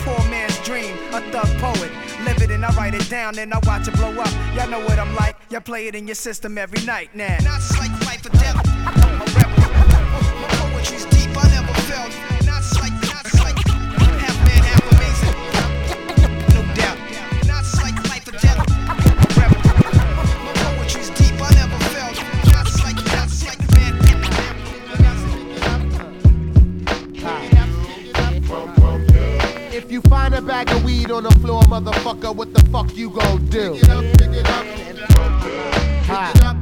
poor man's dream, a thug poet. Live it and I write it down, then I watch it blow up. Y'all know what I'm like. Y'all play it in your system every night now. Like life or death. If you find a bag of weed on the floor, motherfucker, what the fuck you gon' do? Pick it up, pick it up. Pick it up, pick it up.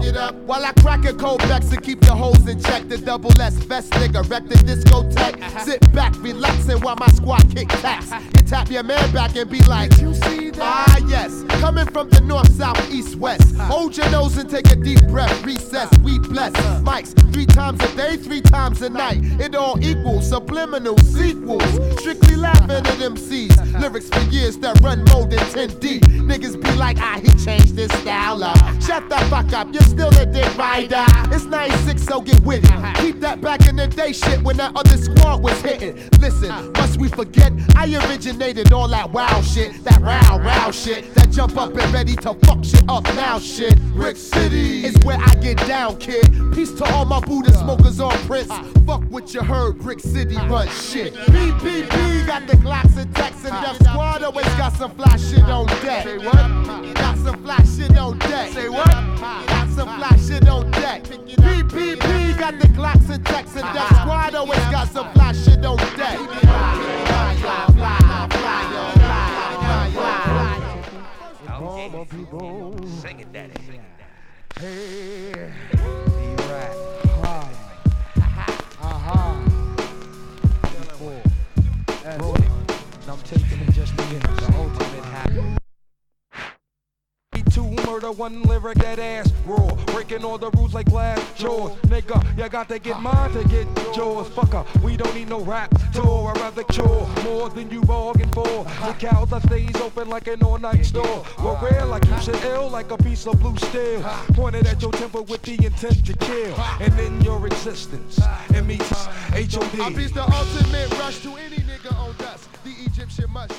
Pick it up, pick it up. While I crack a cold Beck's and keep the hoes in check, the double S vest nigga wreck the discotheque. Uh-huh. Sit back, relaxing while my squad kick tax. You uh-huh. tap your man back and be like, You see that? Ah, yes. Coming from the north, south, east, west. Uh-huh. Hold your nose and take a deep breath. Recess, we bless. Mics three times a day, three times a night. It all equals subliminal sequels. Strictly laughing at MCs. Lyrics for years that run more than 10 deep. Niggas be like, ah, he changed his style up. Shut the fuck up, you're still a dick rider. It's 96, so get with it. Keep that back in the day shit when that other squad was hitting. Listen, must we forget? I originated all that wow shit, that row, row shit, that jump up and ready to fuck shit up now shit. Brick City is where I get down, kid. Peace to all my Buddha smokers on Prince. Fuck what you heard, Brick City run shit. BPP got the Glocks and Tecs and Def Squad always got some fly shit on deck. Say what? Got some fly shit on deck. Say what? Got some fly shit on deck. BPP got the Glocks and Tecs and Def Squad always got some fly shit on deck. All my people. Sing it, daddy. Hey. Be right. Uh-huh. And I'm taking it just me Murder, one lyric, that ass raw. Breaking all the rules like glass jaws. Nigga, you got to get mine to get yours. Fucker, we don't need no rap tour. I'd rather chore more than you bargained for. The cows that stays open like an all-night store. We're rare like you should ill like a piece of blue steel. Pointed at your temple with the intent to kill. And in your existence, M-E-H-O-D. I beat the ultimate rush to any nigga on dust. The Egyptian must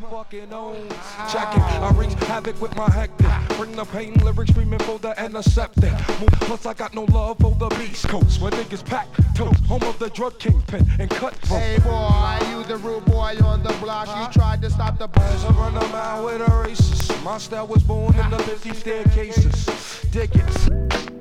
fucking own. Check it, I wreak havoc with my hectic. Bring the pain lyrics screaming for the antiseptic. Plus I got no love for the Beast Coast, where niggas pack toast, home of the drug kingpin and cut. Hey boy, you the rude boy on the block. You tried to stop the buzz. I run a mile with a racist. My style was born in the 50 staircases. Dig it.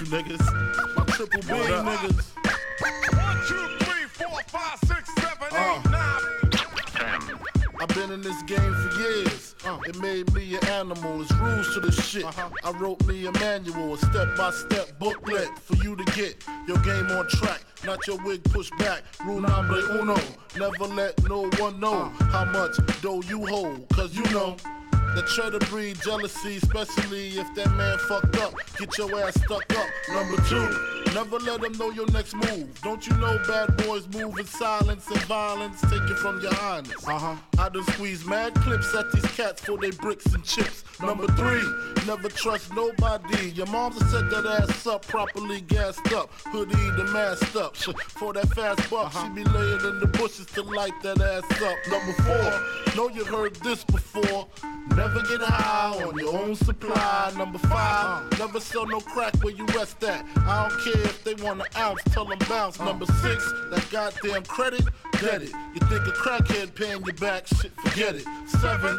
You niggas. My triple B niggas. One, two, three, four, five, six, seven, eight, uh. nine. I've been in this game for years. Uh. It made me an animal. It's rules to the shit. Uh-huh. I wrote me a manual, a step-by-step booklet for you to get your game on track. Not your wig pushed back. Rule number uno. Never let no one know uh. how much dough you hold. Cause you know that try to breed jealousy, especially if that man fucked up. Get your ass stuck up. Number two. Never let them know your next move. Don't you know bad boys move in silence and violence? Take it from your highness. Uh huh. I done squeeze mad clips at these cats for they bricks and chips. Number three, never trust nobody. Your mom's set that ass up, properly gassed up. Hoodie the masked up. For that fast buck, uh-huh. she be laying in the bushes to light that ass up. Number four, know you heard this before. Never get high on your own supply. Number five, uh-huh. never sell no crack where you rest at. I don't care if they want an ounce, tell them bounce. Number six, that goddamn credit, get it. You think a crackhead paying you back, shit, forget it. Seven,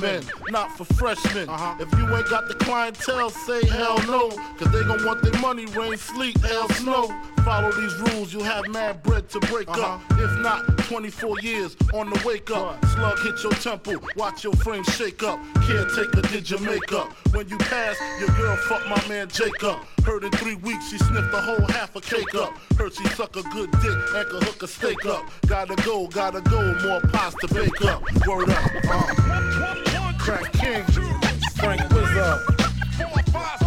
men, not for freshmen. Uh-huh. If you ain't got the clientele, say hell no, cause they gon' want their money, rain, sleet, hell, snow. Follow these rules, you'll have mad bread to break up. If not, 24 years on the wake up. Slug hit your temple, watch your frame shake up. Caretaker did your makeup. When you pass, your girl fuck my man Jacob. Heard in three weeks she sniffed a whole half a cake up. Heard she suck a good dick and could hook a steak up. Gotta go, gotta go, more pies to bake up. Word up. Uh. Crack King, Frank Wizard.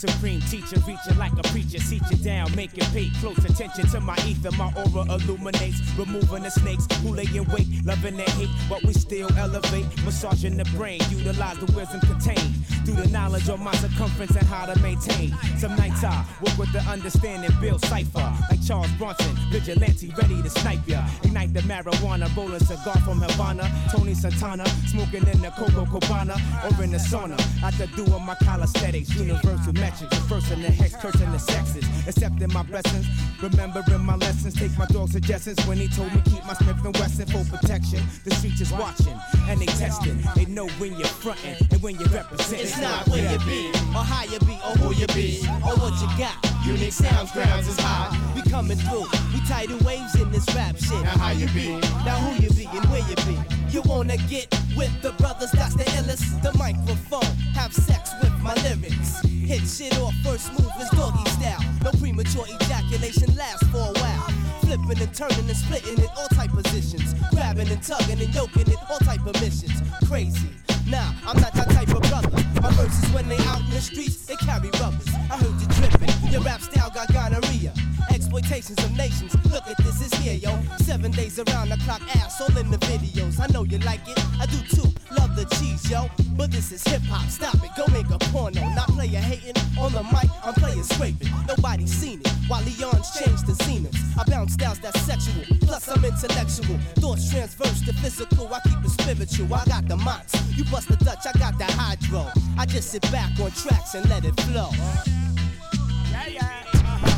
Supreme teacher, reaching like a preacher, seat you down, make it pay close attention to my ether. My aura illuminates, removing the snakes who lay in wait, loving their hate, but we still elevate, massaging the brain, utilize the wisdom contained through the knowledge of my circumference and how to maintain. Some nights I work with the understanding, build cipher like Charles Bronson, vigilante ready to snipe ya. Ignite the marijuana, rolling cigar from Havana, Tony Santana, smoking in the Coco Cabana or in the sauna. Out the do my calisthenics, universal metrics, the first in the hex, cursing the sexes, accepting my blessings, remembering my lessons. Take my dog's suggestions when he told me keep my Smith and Wesson for protection. The streets is watching and they testing. They know when you're fronting and when you're representing. It's not where you be, or how you be, or who you be, or what you got. Unique sounds, grounds is high. We coming through, we tidal waves in this rap shit. Now how you be? Now who you be and where you be? You wanna get with the brothers that's the illest? The microphone, have sex with my lyrics. Hit shit off first move is doggy style. No premature ejaculation lasts for a while. Flipping and turning and splitting in all type positions. Grabbing and tugging and yoking it, all type of missions. Crazy. Nah, I'm not that type of brother. My verses when they out in the streets, they carry rubbers. I heard you dripping. Your rap style got gonorrhea. Exploitations of nations. Look at this, is here, yo. Seven days around the clock, ass all in the videos. I know you like it, I do too. Love the cheese, yo. But this is hip hop. Stop it, go make a porno. Not player hating on the mic, I'm playing scraping. Nobody's seen it. While Leon's changed the scenes. I bounce styles that's sexual. Plus I'm intellectual. Thoughts transverse to physical. I keep it spiritual. I got the mots. You bust the Dutch, I got the hydro. I just sit back on tracks and let it flow.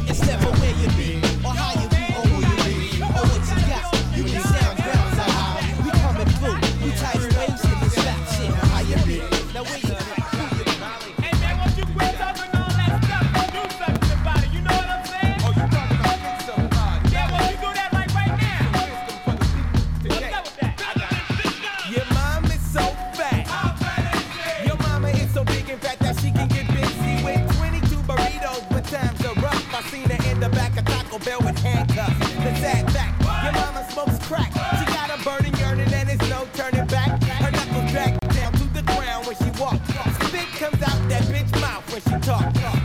It's never where you be, or how you be, or who you be, or what you got. You mouth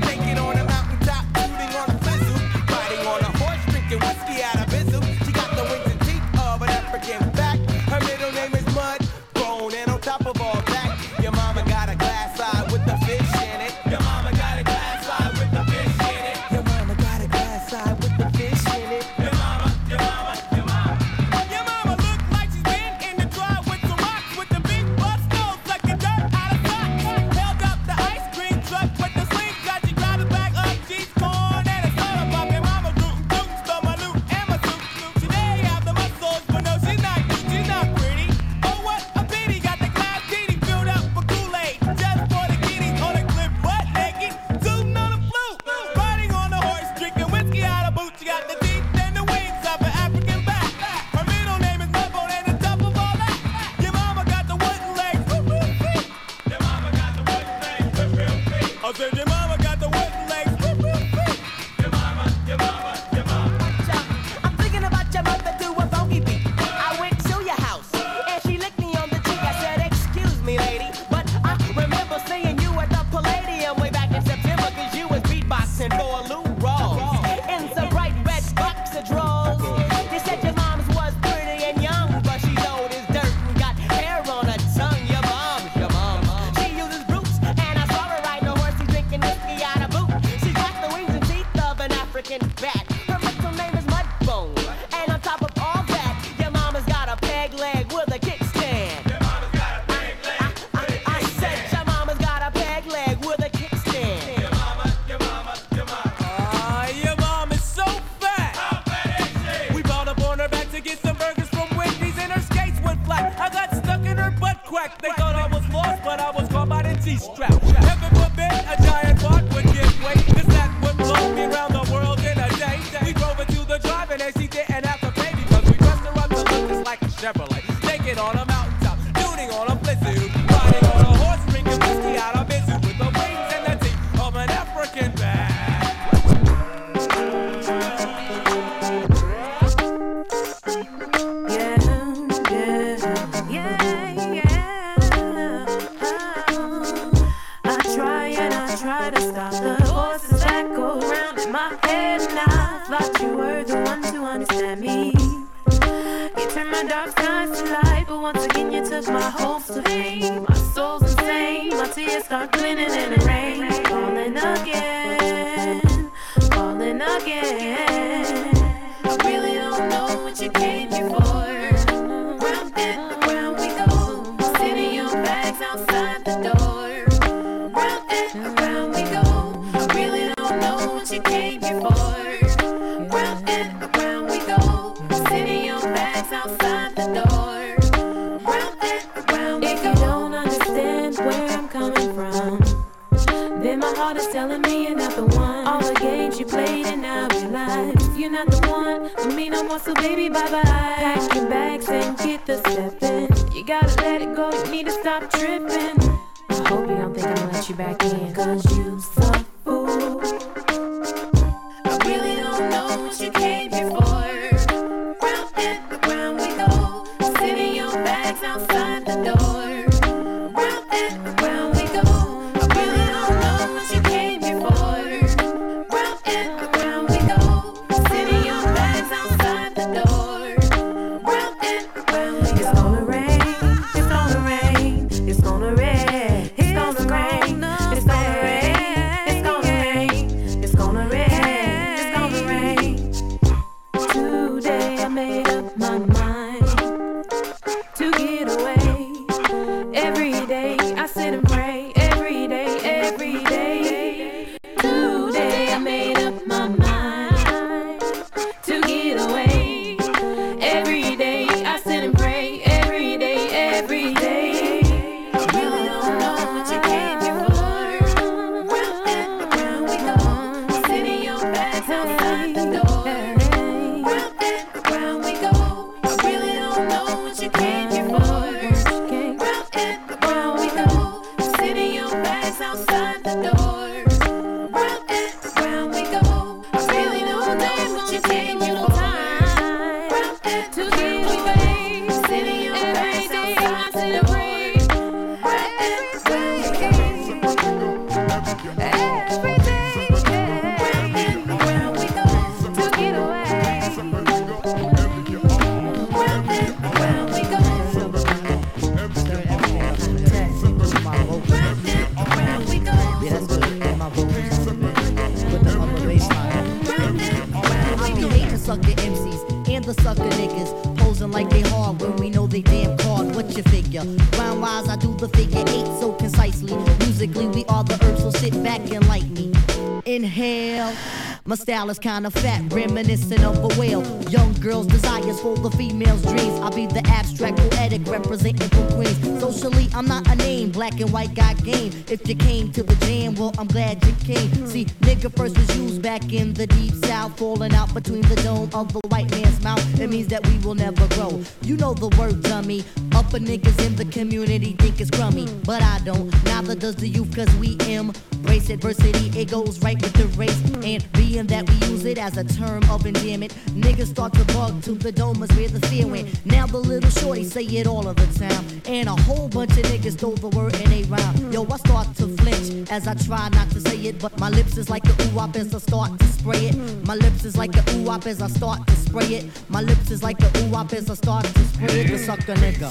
Is kinda fat, reminiscent of a whale. Young girls' desires for the female's dreams. I'll be the abstract poetic representing for Queens. Socially, I'm not a name, black and white got game. If you came to the jam, well, I'm glad you came. See, nigga first was used back in the deep south, falling out between the dome of the white man's mouth. It means that we will never grow. You know the word dummy. Upper niggas in the community think it's crummy, but I don't. Neither does the youth, cause we embrace adversity. It goes right with the race, and being that we use it as a term of endearment, niggas start to bug to the dome is where the fear went. Now the little shorty say it all of the time, and a whole bunch of niggas stole the word in a rhyme. Yo, I start to flinch as I try not to say it, but my lips is like a ooh wop as I start to spray it. My lips is like a ooh wop as I start to spray it. My lips is like a ooh wop as I start to spray it. The sucker nigga,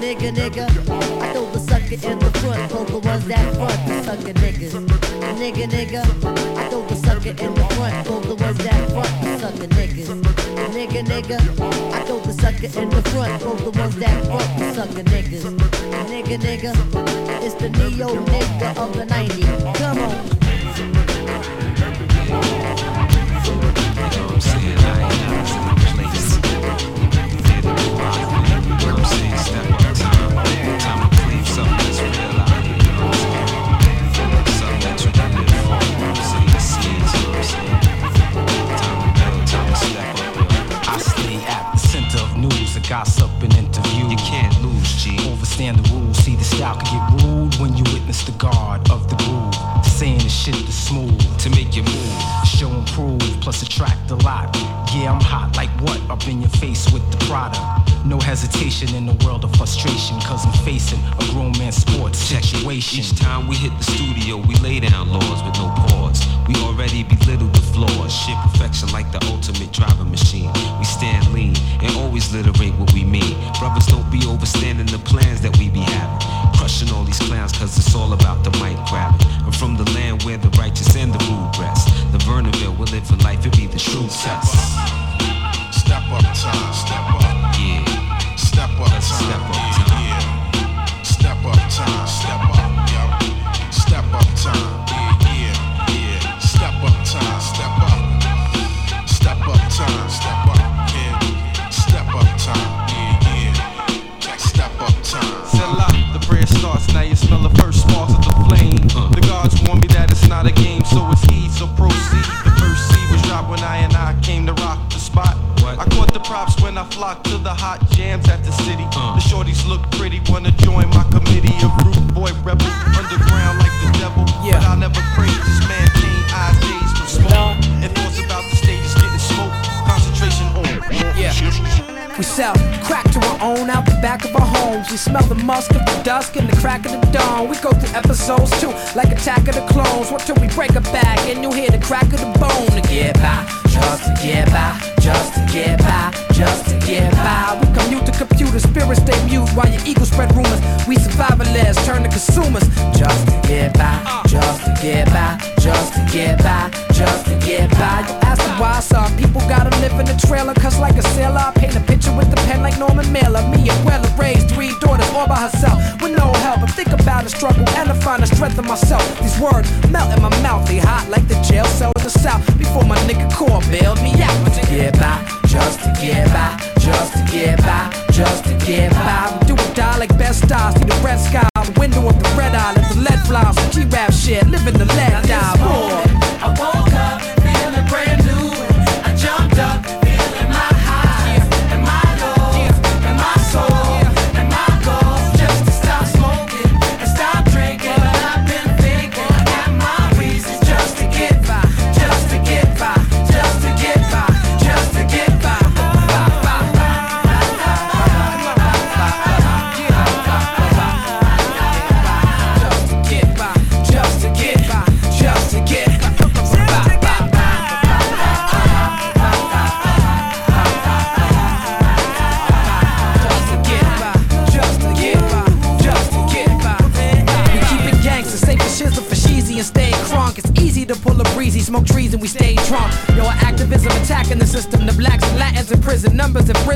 nigga, nigga. I throw the sucker in the front, throw the ones that front, the sucker niggas. Nigga, nigga. I throw the sucker in the front, throw the ones that front, the sucker niggas. Nigga, nigga. I throw the sucker in the front, throw the ones that front, the sucker niggas. Nigga, nigga. It's the neo nigga of the 90s. Come on know I'm saying? I ain't.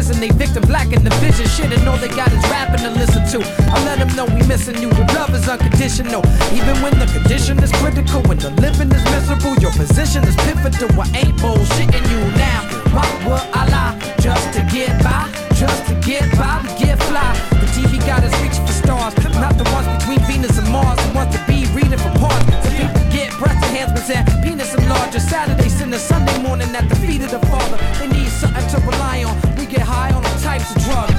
prison, they victim black and the vision. Shit, and all they got is rapping to listen to. I let them know we missing you. The love is unconditional. Even when the condition is critical, when the living is miserable, your position is pivotal. I ain't bullshitting you now. Why would I lie? Just to get by, just to get by, and get fly. The TV got us reaching for stars, not the ones between Venus and Mars. The ones to be reading for parts. So people get breast enhancements and penis enlarger. Saturday, send a Sunday morning at the feet of the Father. They need something to rely on. It's a drug.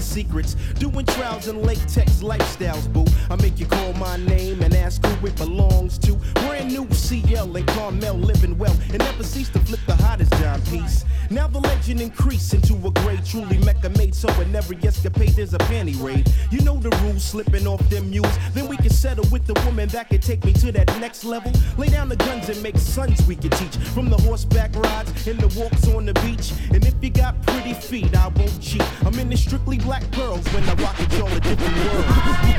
Of secrets. Doing trials and latex lifestyles, boo. I make you call my name and ask who it belongs to. Brand new CL and Carmel living well and never cease to flip the hottest dime piece. Now the legend increase into a grade truly Mecca made so in every escapade there's a panty raid. You know the rules, slipping off them mules. Then we can settle with the woman that can take me to that next level. Lay down the guns and make sons we can teach. From the horseback rides and the walks on the beach. And if you got pretty feet, black pearls when I rock it, y'all a different It's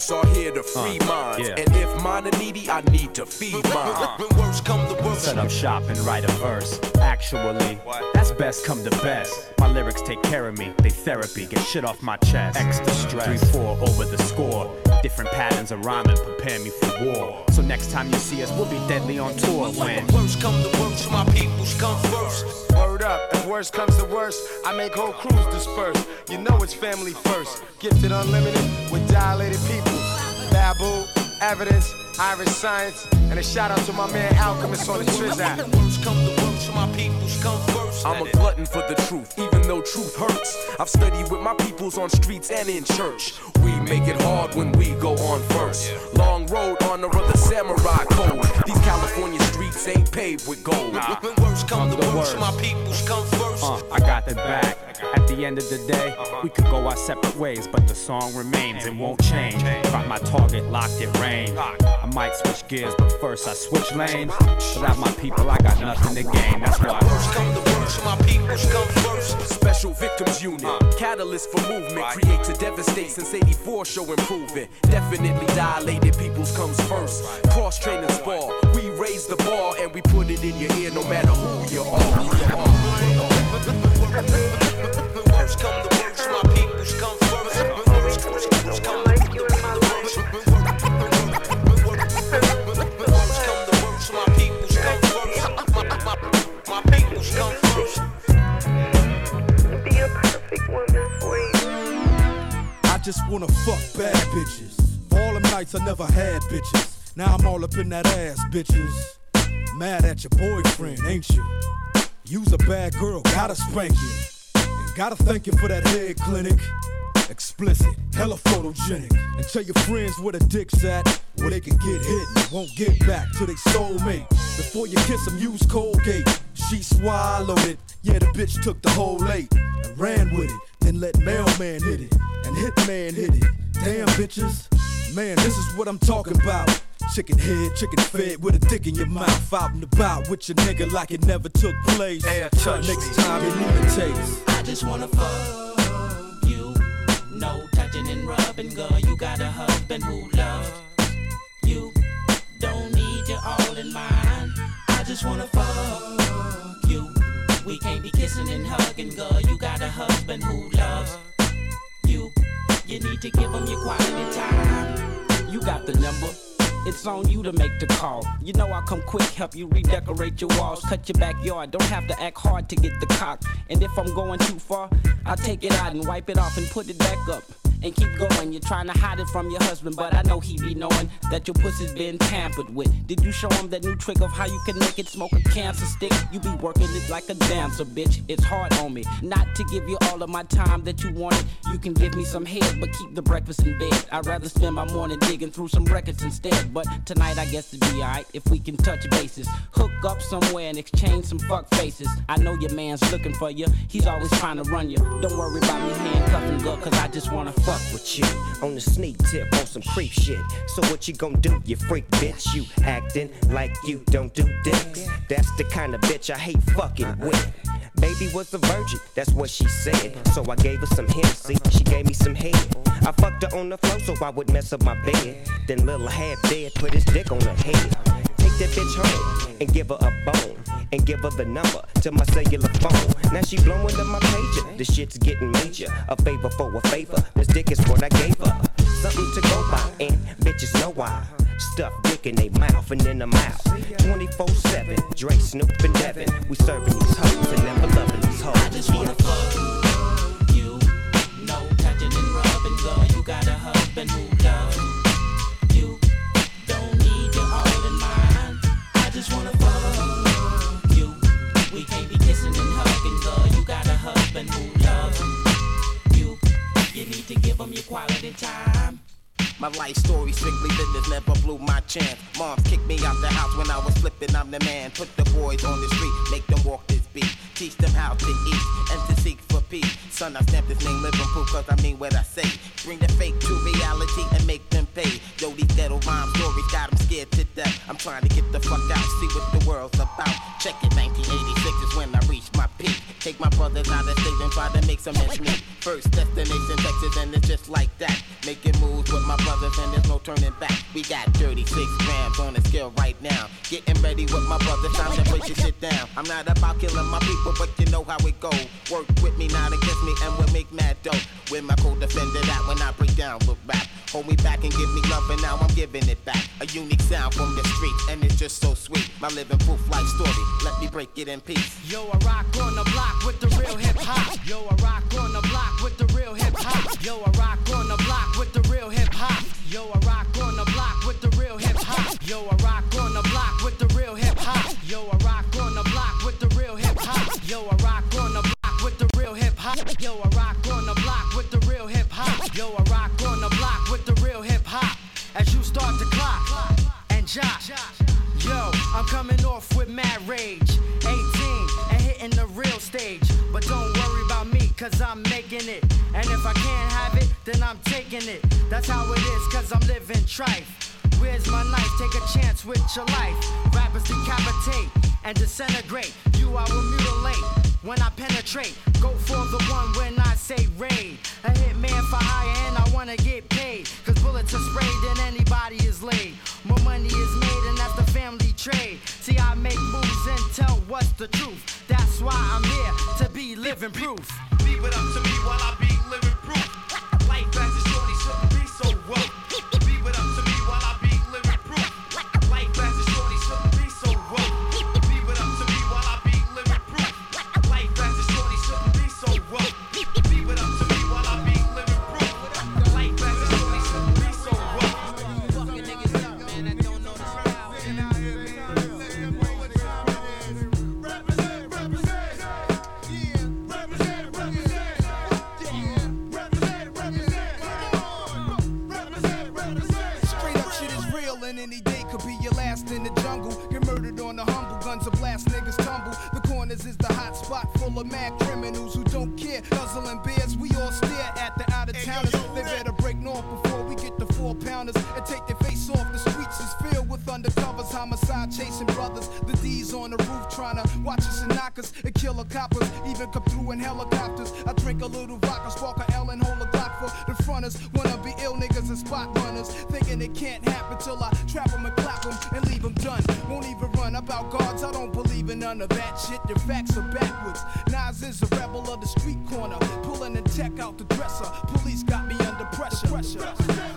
I disperse are here to free Uh, minds. yeah. And if mine are needy, I need to feed mine. When words come, the words Set up shop and write a verse. Actually, that's best come to best. My lyrics take care of me, they therapy, get shit off my chest. Extra stress, 3 4 over the score. Different patterns of rhyming prepare me for war. So next time you see us, we'll be deadly on tour when. words come, the words of my peoples come first. Word up, if worst comes to worst, I make whole crews disperse. You know it's family first. Gifted unlimited with dilated people. Babu, evidence, Iriscience, and a shout out to my man Alchemist on the Trizak. Words come, the words my peoples come first. I'm a glutton for the truth, though truth hurts. I've studied with my peoples on streets and in church. We make it hard when we go on first. Long road, honor of the samurai code. These California streets ain't paved with gold. When words come, the words of my peoples come first. Uh, I got the back. At the end of the day, we could go our separate ways, but the song remains and won't change. Got my target locked in range. I might switch gears, but first I switch lanes. Without my people, I got nothing to gain. That's why. Words of my peoples come first. Special Victims Unit, catalyst for movement, create to devastate since 84 show improvement. Definitely dilated peoples comes first. Cross training spar, we raise the bar and we put it in your ear no matter who you are. Words come, the I just wanna fuck bad bitches. All them nights I never had bitches. Now I'm all up in that ass, bitches. Mad at your boyfriend, ain't you? You's a bad girl, gotta spank you. And gotta thank you for that head clinic. Explicit, hella photogenic. And tell your friends where the dick's at, where they can get hit and won't get back to they soulmate. Before you kiss them, use Colgate. She swallowed it. Yeah, the bitch took the whole eight and ran with it. Then let mailman hit it and hitman hit it. Damn bitches, man, this is what I'm talking about. Chicken head, chicken fed with a dick in your mouth. Out and about with your nigga like it never took place. Uh, Next time you need a taste. I just wanna fuck you. No touching and rubbing, girl. You got a husband who loves you. Don't need you all in mine. I just wanna fuck you. We can't be kissing and hugging, girl. You got a husband who loves you. You need to give him your quality time. You got the number. It's on you to make the call. You know I'll come quick, help you redecorate your walls, cut your backyard. Don't have to act hard to get the cock. And if I'm going too far, I'll take it out and wipe it off and put it back up. And keep going. You're trying to hide it from your husband, but I know he be knowing that your pussy's been tampered with. Did you show him that new trick of how you can make it smoke a cancer stick? You be working it like a dancer, bitch. It's hard on me not to give you all of my time that you wanted. You can give me some head, but keep the breakfast in bed. I'd rather spend my morning digging through some records instead. But tonight I guess it'd be alright if we can touch bases. Hook up somewhere and exchange some fuck faces. I know your man's looking for you. He's always trying to run you. Don't worry about me handcuffing girl, cause I just wanna fuck with you. On the sneak tip on some creep shit. So what you gon' do, you freak bitch? You acting like you don't do dicks. That's the kind of bitch I hate fucking uh-uh. with. Baby was a virgin, that's what she said. So I gave her some Hennessy, uh-huh. she gave me some head. I fucked her on the floor so I would mess up my bed. Then little half dead put his dick on her head. That bitch home and give her a bone. And give her the number to my cellular phone. Now she blowing up my pager. The shit's getting major. A favor for a favor. This dick is what I gave her. Something to go by, and bitches know why. Stuff dick in they mouth and in the mouth. 24 7, Dre, Snoop, and Devin. We serving these hoes and never loving these hoes. I just wanna fuck him your quality time. My life story strictly business, never blew my chance. Mom kicked me out the house when I was flipping, I'm the man. Put the boys on the street, make them walk this beat. Teach them how to eat and to seek for peace. Son, I stamp this name living proof cause I mean what I say. Bring the fake to reality and make them pay. Yo, these ghetto rhyme stories got them scared to death. I'm trying to get the fuck out, see what the world's about. Check it, 1986 is when I. Take my brothers out of state and try to make some ends meet. First destination Texas and it's just like that. Making moves with my brothers and there's no turning back. We got 36 grams on the scale right now. Getting ready with my brothers, time to put your shit down. I'm not about killing my people, but you know how it go. Work with me, not against me, and we'll make mad dough. With my co-defender that when I break down with rap. Hold me back and give me love, and now I'm giving it back. A unique sound from the streets, and it's just so sweet. My living proof life story, let me break it in peace. Yo, I rock on the block with the real hip hop. Yo, I rock on the block with the real hip hop. Yo, I rock on the block with the real hip hop. Yo, I rock on the block with the real hip hop. Yo, I rock on the block with the real hip hop. Yo, I rock on the block with the real hip hop. Yo, I rock on the block with the real hip hop. Yo, I rock on the block with the real hip hop. Yo, I rock on the block with the real hip hop. As you start to clock and jock. Yo, I'm coming off with mad rage. Stage. But don't worry about me, cause I'm making it. And if I can't have it, then I'm taking it. That's how it is, cause I'm living trife. Where's my knife? Take a chance with your life. Rappers decapitate and disintegrate. You I will mutilate when I penetrate. Go for the one when I say raid. A hitman for hire and I wanna get paid. Cause bullets are sprayed and anybody is laid. More money is made and that's the family trade. See, I make moves and tell what's the truth. That's why I'm here to be living proof. Leave it up to me while I be living of mad criminals who don't care. Guzzling beers, we all stare at the out of towners. They better break north before we get the four pounders and take their face off. The streets is filled with undercovers, homicide chasing brothers. The D's on the roof trying to watch us and knock us and kill coppers. Even come through in helicopters. I drink a little vodka, spark a L and hold a Glock for the fronters. Wanna be ill niggas and spot runners. Thinking it can't happen till I trap them them and leave them done. Won't even run about guards, I don't believe in none of that shit. Your facts are backwards. Nas is a rebel of the street corner. Pulling the TEC out the dresser. Police got me under pressure. pressure.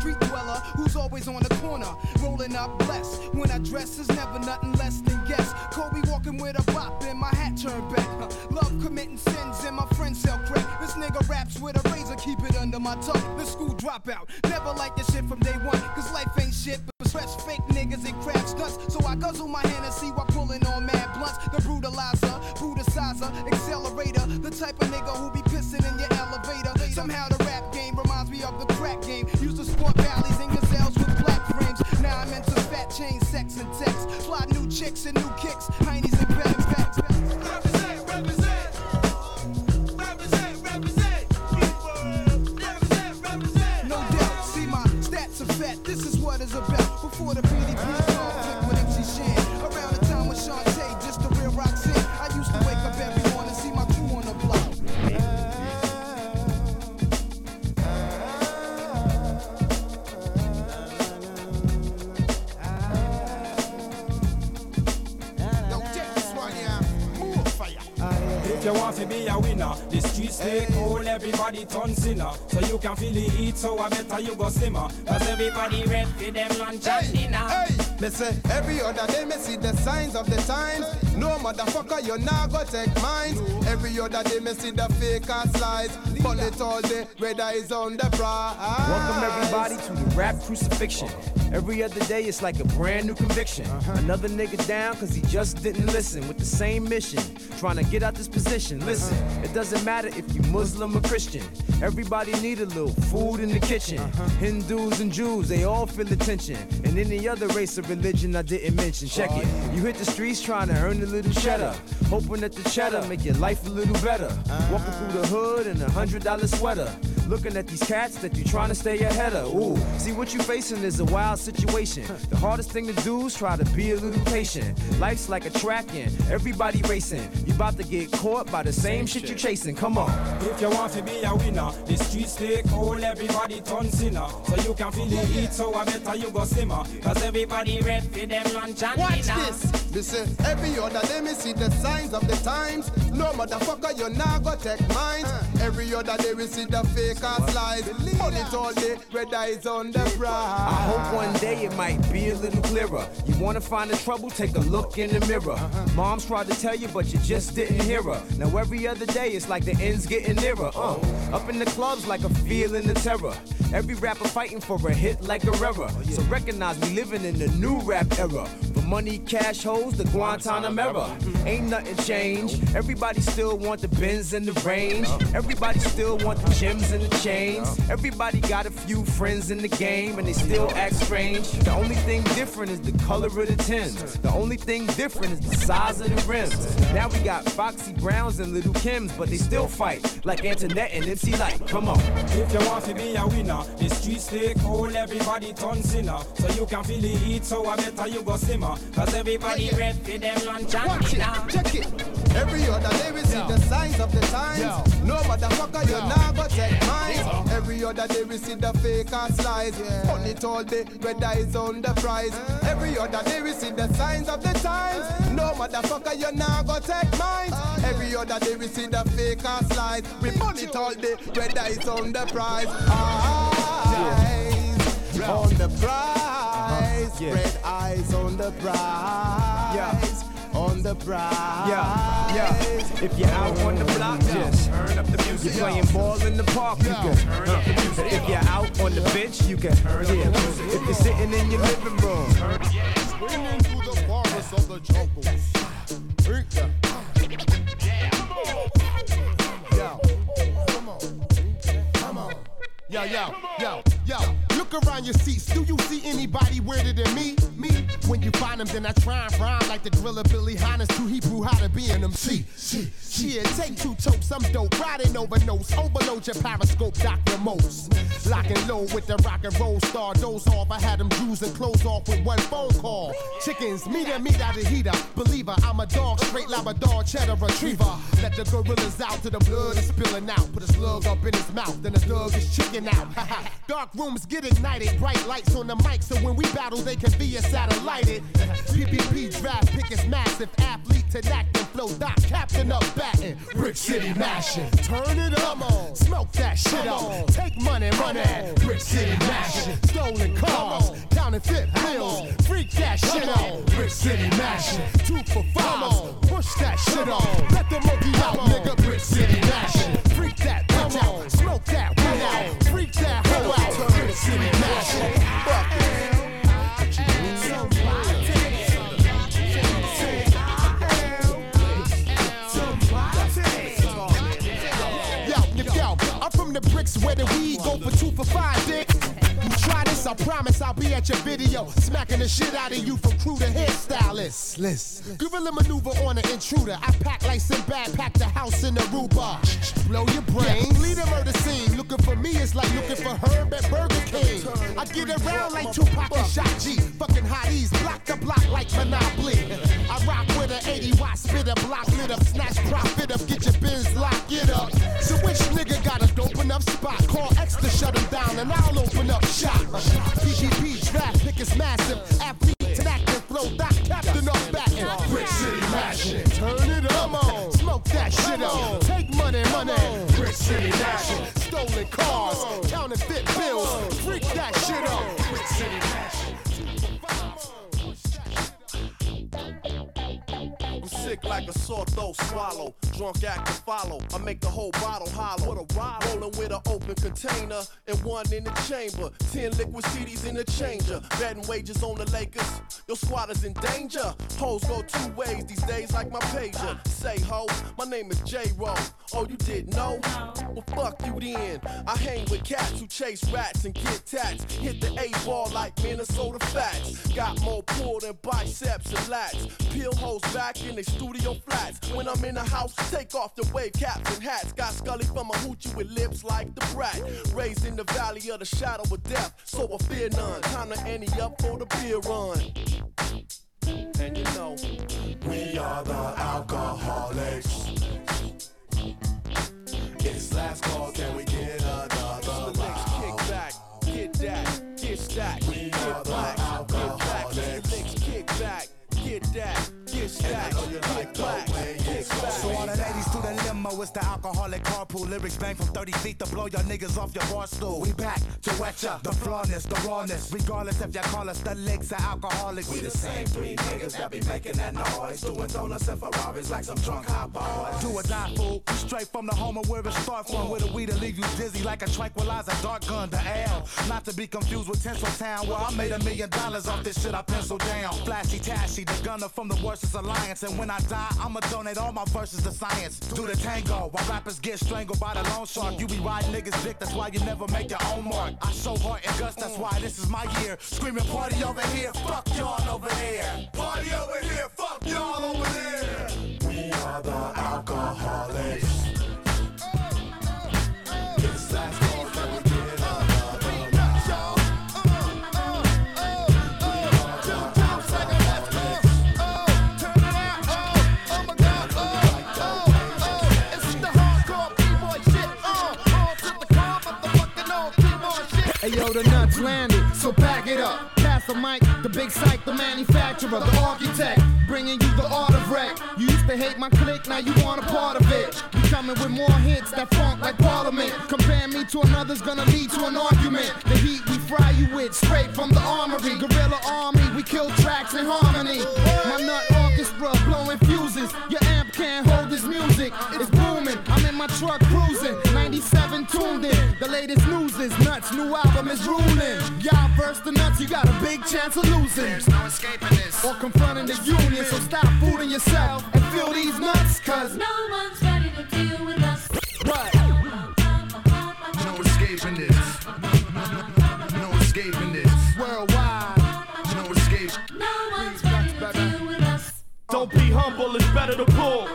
Fella. dweller who's always on the corner, rolling up blessed. When I dress is never nothing less than guess. Kobe walking with a bop and my hat turned back. Love committing sins and my friends sell crack. This nigga raps with a razor, keep it under my tongue. The school dropout. Never like this shit from day one. Cause life ain't shit but fresh fake niggas and crab stunts. So I guzzle my hand and see while pulling on mad blunts. The brutalizer, brutalizer, accelerator. The type of nigga who be pissing in your elevator. Somehow the rap game reminds me of the crack game. Now fat chain sex and text. Fly new chicks and new kicks. And be a winner, the streets stay cold, everybody turn sinner. So you can feel the heat, so I better you go simmer. Cause everybody ready for them lunch and dinner. Hey, me say every other day me see the signs of the times. No motherfucker, you not go take mine. Every other day me see the fake ass lies. Bullet all day, red eyes on the prize. Welcome everybody to the rap crucifixion. Every other day it's like a brand new conviction. Uh-huh. Another nigga down cause he just didn't listen with the same mission. Trying to get out this position. Listen, uh-huh. it doesn't matter if you Muslim or Christian. Everybody need a little food in the kitchen. Uh-huh. Hindus and Jews, they all feel the tension. And any other race or religion I didn't mention. Check oh, it. You hit the streets trying to earn a little cheddar. Hoping that the cheddar make your life a little better. Walking through the hood in a hundred dollar sweater. Looking at these cats that you're trying to stay ahead of. Ooh, see what you're facing is a wild situation. The hardest thing to do is try to be a little patient. Life's like a track and everybody racing. You about to get caught by the same shit you're chasing. Come on. If you want to be a winner, the streets stay cold, everybody turn sinner. So you can feel the heat, so I better you go simmer. Cause everybody ready for them lunch and Watch dinner. this. Me say every other day me see the signs of the times. No motherfucker, you not go take mine. Every other day we see the fake ass lies. On it all day, red eyes on the prize. I hope one day it might be a little clearer. You wanna find the trouble? Take a look in the mirror. Mom's tried to tell you, but you just didn't hear her. Now every other day it's like the end's getting nearer. Uh, up in the clubs like a feeling of terror. Every rapper fighting for a hit like a rera. So recognize we living in the new rap era. From money, cash holes, the Guantanamera. Ain't nothing changed. Everybody still want the Benz and the range. Everybody still want the gems and the chains. Everybody got a few friends in the game and they still act strange. The only thing different is the color of the tins. The only thing different is the size of the rims. Now we got Foxy Browns and Little Kims, but they still fight like Antoinette and MC Lyte. Come on. If you want to be a winner, the streets stay cold, everybody turn sinner. So you can feel the heat, so I better you go simmer. Cause everybody ready for them lunch and Watch it, check it. Every other day we see the signs of the times. No motherfucker, you're not go take mine. Every other day we see the fake ass lies. On it all day, red eyes on the prize. Every other day we see the signs of the times. No motherfucker, you're not go take mine. Oh, Every other day we see the fake ass lies. We it all day, red eyes on the prize. Eyes on the prize. Red eyes on the prize. On the prize. Yeah, yeah. If you're out on the block, just turn up the music. You're playing ball in the park, you can turn up the music. If you're out on the bench, you can turn yeah. If you're sitting in your living room, Swinging through the forest of the jungles. Drink that. Yo, come on. Come on. Yo, yo, yo, yo. Look around your seats. Do you see anybody weirder than me? Me? When you find them, then I try and rhyme like the driller Billy Hines to Hebrew how to be an MC. Shit, take two tokes, I'm dope. Riding over notes, overload your periscope, Dr. Most. Locking low with the rock and roll star. Doze off, I had them Jews and clothes off with one phone call. Chickens, meat and meat out of heater. Believer, I'm a dog, straight Labrador, cheddar retriever. Let the gorillas out till the blood is spilling out. Put a slug up in his mouth, then the thug is chicken out. Dark rooms get ignited, bright lights on the mic, so when we battle, they can be a satellited. Uh, PPP draft pick is massive, athlete to acting, flow doc, captain up batting, brick city mashing. Turn it up, on, smoke that shit up, take money, run it. Brick city mashing, stolen cars, counterfeit bills, Freak that shit Come on. on. Brick City mashing. Two for five. Push that shit on. Let the monkey out, nigga. Brick City mashing. Freak that bitch out. Smoke that weed out. Freak that hoe out. Yo, yo, I'm from the bricks where the weed go for two for five, dick. You try this, I promise I'll be at your video, smacking the shit out of you from crew to hairstylist. Listen, gorilla maneuver on an intruder. I pack like Sinbad, pack the house in Aruba. Blow your brain, lead a murder scene. Looking for me is like looking for Herb at Burger King. I get around like Tupac and Shock G. Fucking hotties, block the block like Monopoly. I rock with an 80 watt spitter, block lit up, snatch profit up, get up shop. PGP draft pick is massive. Athlete to active flow, that captain up batting. Brick City mashing. Turn it up, on. smoke that shit on. Take money, money. Brick City mashing. Stolen cars, counterfeit bills. Freak that shit on. Brick City mashing. I'm sick like a sore throat swallow. Drunk act to follow. I make the whole bottle hollow. What a ride. Rolling with an open container and one in the chamber. Ten liquid CDs in the changer. Betting wages on the Lakers. Your squad is in danger. Hoes go two ways these days like my pager. Say ho, my name is J Ro. Oh, you didn't know? Well, fuck you then. I hang with cats who chase rats and get tats. Hit the A ball like Minnesota Fats. Got more pull than biceps and lats. Peel hoes back in they studio flats. When I'm in the house, take off the wave caps and hats. Got Scully from a hoochie with lips like the brat. Raised in the valley of the shadow of death, so I fear none. Time to ante up for the beer run. And you know, We are the alcoholics. It's last call, to the it's the alcoholic carpool. Lyrics bang from 30 feet to blow your niggas off your bar stool. We back to wet ya, the flawness, the rawness. Regardless if you call us the licks or alcoholics. We the same three niggas that be making that noise. Doing donuts and Ferraris like some drunk hot boys. Do or die, fool. Straight from the home of where it start from. Where the weed will leave you dizzy like a tranquilizer. Dark gun, the L. Not to be confused with Tinseltown, where I made a million dollars off this shit I penciled down. Flashy Tashy, the gunner from the Worstest Alliance. And when I die, I'ma donate all my verses to science. Do the tango while rappers get strangled by the loan shark. You be riding niggas dick, that's why you never make your own mark. I show heart and guts, that's why this is my year. Screaming party over here, fuck y'all over there. Party over here, fuck y'all over there. We are the alcoholics. Hey yo, the nuts landed, so pack it up. Pass the mic, the big psych, the manufacturer, the architect, bringing you the art of wreck. You used to hate my clique, now you want a part of it. We coming with more hits that funk like Parliament. Compare me to another's gonna lead to an argument. The heat we fry you with, straight from the armory. Guerrilla army, we kill tracks in harmony. My nut orchestra blowing fuses. Your amp can't hold this music. It's booming. I'm in my truck cruising. 97 tuned in. The latest news is nuts. New album is ruling. Y'all verse the nuts, you got a big chance of losing. There's no escaping this. Or confronting the union. So stop fooling yourself and feel these nuts, cause no one's ready to deal with us. What? No escaping this. No escaping this. Worldwide. No escape. No one's ready to deal with us. Don't be humble, it's better to pull.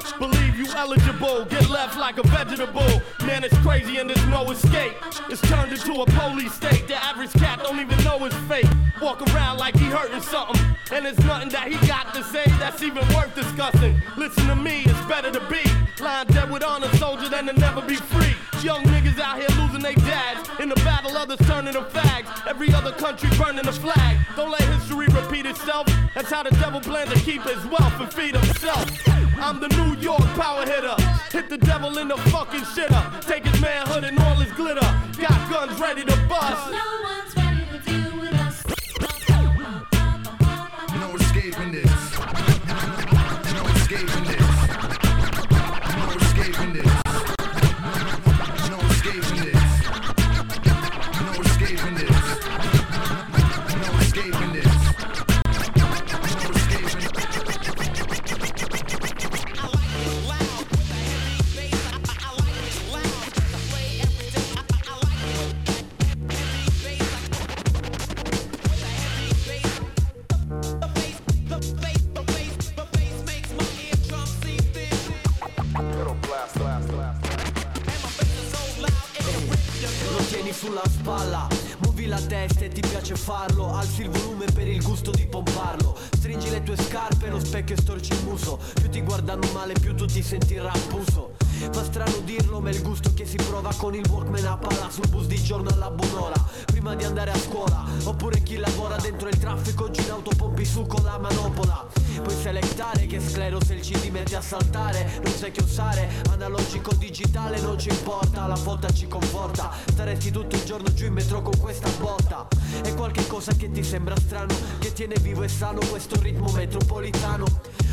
Eligible, get left like a vegetable. Man, it's crazy and there's no escape. It's turned into a police state. The average cat don't even know it's fake. Walk around like he hurting something. And it's nothing that he got to say that's even worth discussing. Listen to me, it's better to be lying dead with honor soldier than to never be free. Young niggas out here losing their dads. In the battle, others turning to fags. Every other country burning the flag. Don't let history repeat itself. That's how the devil plans to keep his wealth and feed himself. I'm the New York power hitter. Hit the devil in the fucking shitter. Take his manhood and all his glitter. Got guns ready to bust. No one's ready to deal with us. Sulla spalla. Muovi la testa e ti piace farlo. Alzi il volume per il gusto di pomparlo Stringi le tue scarpe, lo specchio e storci il muso. Più ti guardano male, più tu ti senti rappuso. Fa strano dirlo, ma è il gusto che si prova con il Walkman a palla Sul bus di giorno alla buon'ora Prima di andare a scuola. Oppure chi lavora dentro il traffico Giù in auto pompi su con la manopola. Puoi selectare che sclero se il CD mette a saltare. Non sai che usare Analogico digitale non ci importa La foto ci conforta. Staresti tutto il giorno giù in metro con questa botta. È qualche cosa che ti sembra strano Che tiene vivo e sano questo ritmo metropolitano.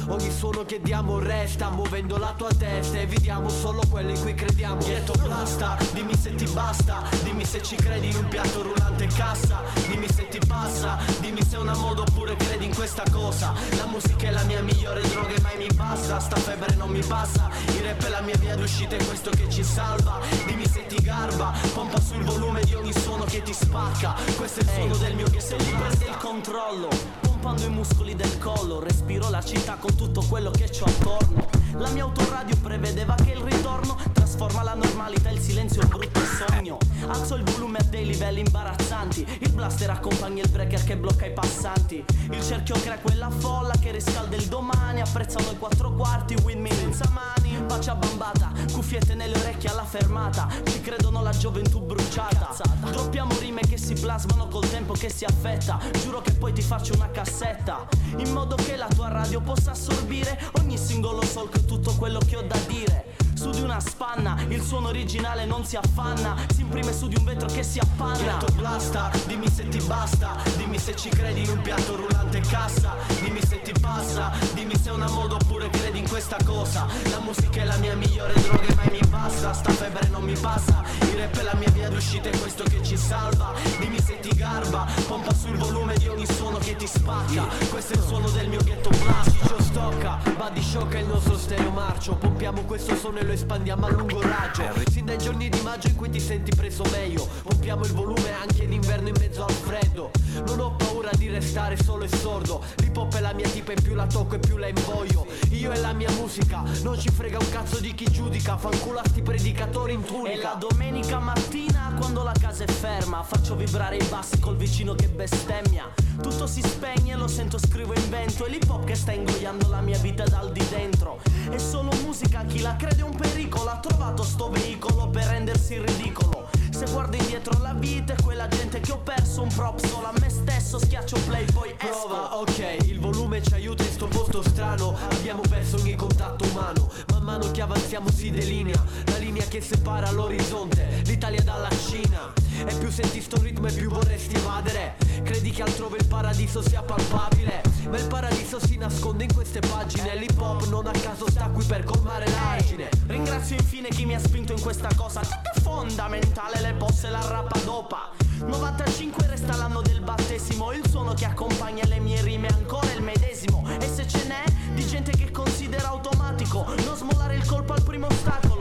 Ogni suono che diamo resta Muovendo la tua testa. Evitiamo solo quello in cui crediamo. Ghetto blasta Dimmi se ti basta. Dimmi se ci credi in un piatto rullante cassa. Dimmi se ti passa Dimmi se è una moda oppure credi in questa cosa. La musica è la mia migliore droga e mai mi basta. Sta febbre non mi passa. Il rap è la mia via d'uscita è questo che ci salva. Dimmi se ti garba Pompa sul volume di ogni suono che ti spacca. Questo è il suono del mio Se gli perdi il controllo Pompando i muscoli del collo. Respiro la città con tutto quello che c'ho attorno. La mia autoradio prevedeva che il ritorno Trasforma la normalità il silenzio in brutto sogno. Alzo il volume a dei livelli imbarazzanti. Il blaster accompagna il breaker che blocca i passanti. Il cerchio crea quella folla che riscalda il domani. Apprezzano i quattro quarti, windmill senza mani Faccia bambata, cuffiette nelle orecchie alla fermata Ci credono la gioventù bruciata Droppiamo rime che si plasmano col tempo che si affetta Giuro che poi ti faccio una cassetta In modo che la tua radio possa assorbire Ogni singolo solco e tutto quello che ho da dire su di una spanna, il suono originale non si affanna, si imprime su di un vetro che si appanna. Ghetto blasta, dimmi se ti basta, dimmi se ci credi in un piatto rullante cassa, dimmi se ti passa, dimmi se è una moda oppure credi in questa cosa. La musica è la mia migliore droga e mai mi basta, sta febbre non mi passa, il rap è la mia via d'uscita è questo che ci salva. Dimmi se ti garba, pompa sul volume di ogni suono che ti spacca. Questo è il suono del mio ghetto blast, Ciccio stocca, Body Shock è il nostro stereo marcio, pompiamo questo suono e lo espandiamo a lungo raggio. Sin dai giorni di maggio in cui ti senti preso meglio, pompiamo il volume anche in inverno in mezzo al freddo. Non ho paura di restare solo e sordo, l'hip hop è la mia tipa e più la tocco e più la invoglio. Io e la mia musica, non ci frega un cazzo di chi giudica, fanculo sti predicatori in tunica. E la domenica mattina quando la casa è ferma Faccio vibrare i bassi col vicino che bestemmia. Tutto si spegne, lo sento, scrivo, invento E l'hip hop che sta ingoiando la mia vita dal di dentro. È solo musica, chi la crede è un pericolo. Ha trovato sto veicolo per rendersi ridicolo Se guardo indietro la vita è quella gente che ho perso Un prop solo a me stesso, schiaccio play poi Prova, ok, il volume ci aiuta in sto posto strano. Abbiamo perso ogni contatto umano. Man mano che avanziamo si delinea. La linea che separa l'orizzonte L'Italia dalla Cina E più senti sto ritmo e più vorresti evadere. Credi che altrove il paradiso sia palpabile Ma il paradiso si nasconde in queste pagine. L'hip hop non a caso sta qui per colmare l'argine. Ringrazio infine chi mi ha spinto in questa cosa. È fondamentale le posse e la rappa dopa. 95 resta l'anno del battesimo. Il suono che accompagna le mie rime è ancora il medesimo. E se ce n'è di gente che considera automatico Non smollare il colpo al primo ostacolo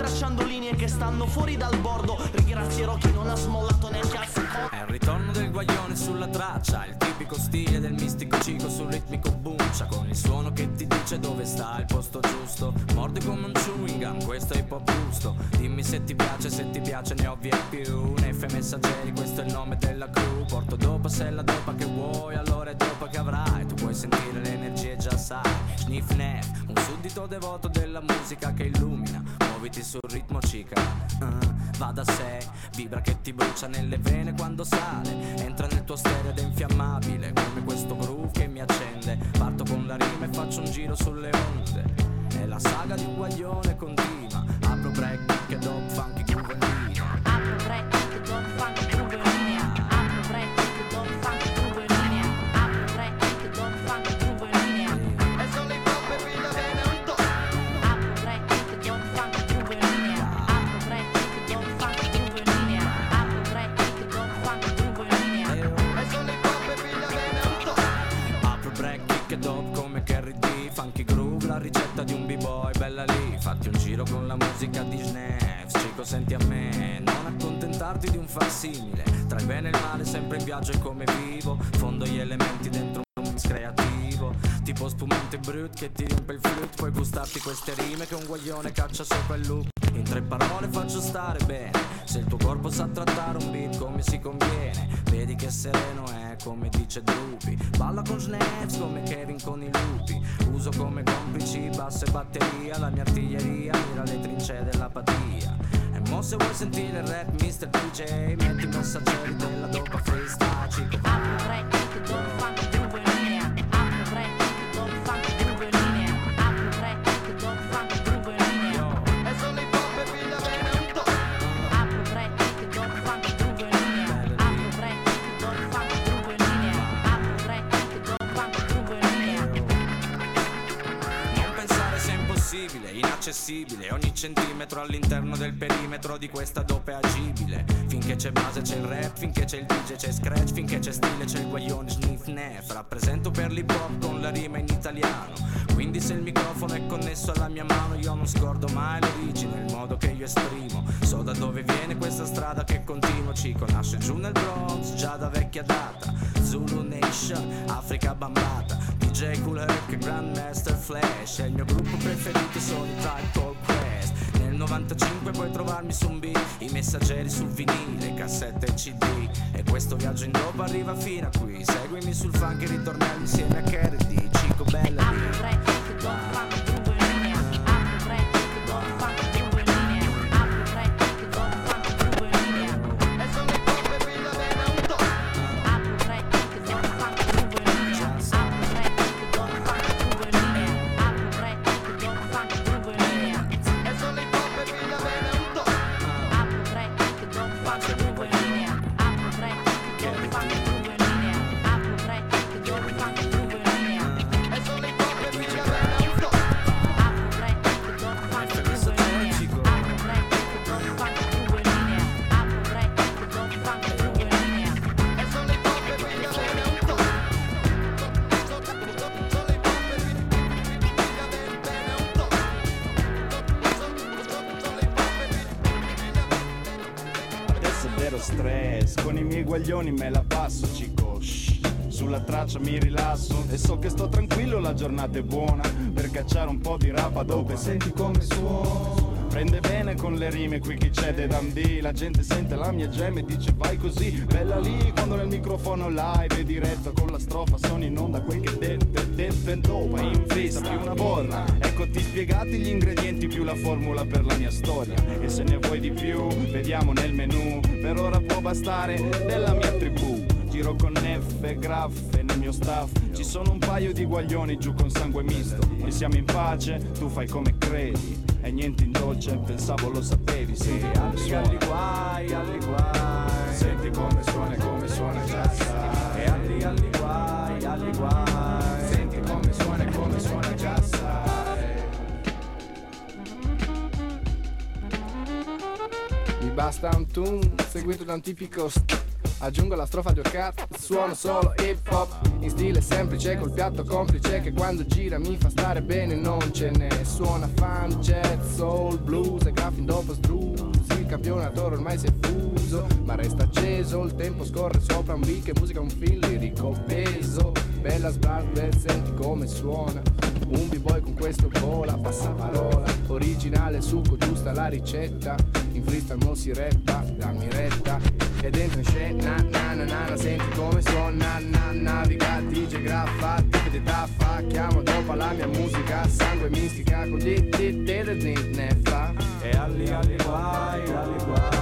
Tracciando linee che stanno fuori dal bordo. Ringrazierò chi non ha smollato neanche al secondo. È il ritorno del guaglione sulla traccia Il tipico stile del mistico cico sul ritmico buncia Con il suono che ti dice dove sta il posto giusto. Mordi come un chewing gum, questo è hip giusto. Dimmi se ti piace, se ti piace ne ho via più. Nefe messaggeri, questo è il nome della crew. Porto dopo se la dopa che vuoi, allora è dopa che avrai. Tu puoi sentire le energie già sai. Sniff nef, un suddito devoto della musica che illumina Muoviti sul ritmo cica. Uh, Va da sé, vibra che ti brucia nelle vene quando sale. Entra nel tuo stereo ed è infiammabile Come questo groove che mi accende. Parto con la rima e faccio un giro sulle onde. E la saga di un guaglione continua. Apro break, che dop, fatti un giro con la musica di Snacks Cico senti a me, non accontentarti di un facsimile Tra il bene e il male sempre in viaggio e come vivo Fondo gli elementi dentro un mix creativo. Tipo spumante brut che ti riempie il flute Puoi gustarti queste rime che un guaglione caccia sopra il loop In tre parole faccio stare bene. Se il tuo corpo sa trattare un beat come si conviene? Vedi che sereno è come dice Drupi. Balla con Snaps come Kevin con i lupi. Uso come complici basso e batteria. La mia artiglieria mira le trincee dell'apatia E mo se vuoi sentire il rap Mr. DJ Metti i messaggeri della dopa freestyle. Cico impossibile, inaccessibile Ogni centimetro all'interno del perimetro di questa dope agibile. Finché c'è base c'è il rap, finché c'è il DJ c'è scratch Finché c'è stile c'è il guaglione sniff nef. Rappresento per l'hip hop con la rima in italiano. Quindi se il microfono è connesso alla mia mano Io non scordo mai l'origine, il modo che io esprimo. So da dove viene questa strada che continuo. Cico nasce giù nel Bronx, già da vecchia data. Zulu Nation, Africa bambata DJ Cool Herc, Grandmaster Flash. E il mio gruppo preferito sono i Tribe Called Quest. Nel 95 puoi trovarmi su un beat I messaggeri sul vinile, cassette e cd E questo viaggio in dopo arriva fino a qui. Seguimi sul funk e ritornelli insieme a Kennedy Cico Bella 啊 Sulla traccia mi rilasso e so che sto tranquillo, la giornata è buona per cacciare un po' di rapa dopo e senti come suona. Prende bene con le rime qui chi c'è De Dundee La gente sente la mia gemme e dice vai così Bella lì quando nel microfono live e diretto con la strofa Sono in onda quel che dette, dette dopo In festa più una bolla Ecco ti spiegati gli ingredienti più la formula per la mia storia. E se ne vuoi di più vediamo nel menù. Per ora può bastare della mia tribù. Giro con F, graffe nel mio staff. Ci sono un paio di guaglioni giù con sangue misto. E siamo in pace, tu fai come credi. E niente in dolce, pensavo lo sapevi Sì, alli, alli guai, alli guai. Senti come suona e come suona già sai. E alli, alli guai, alli guai. Senti come suona e come suona già sai. Mi basta un tune seguito da un tipico st- Aggiungo la strofa di Orcat, suono solo hip hop In stile semplice col piatto complice Che quando gira mi fa stare bene non ce n'è. Suona funk, jazz, soul, blues e graffin dopo struz Il campionatore ormai si è fuso Ma resta acceso, il tempo scorre sopra un beat Che musica un film lirico peso. Bella sbarbe, senti come suona. Un b-boy con questo vola, passa parola. Originale succo, giusta la ricetta. In freestyle mo si reppa, dammi retta E dentro in scena, na na na na Senti come suona, na naviga DJ graffa, tipi di taffa Chiamo dopo la mia musica Sangue mistica con di di di di di neffa E alli alli guai, alli guai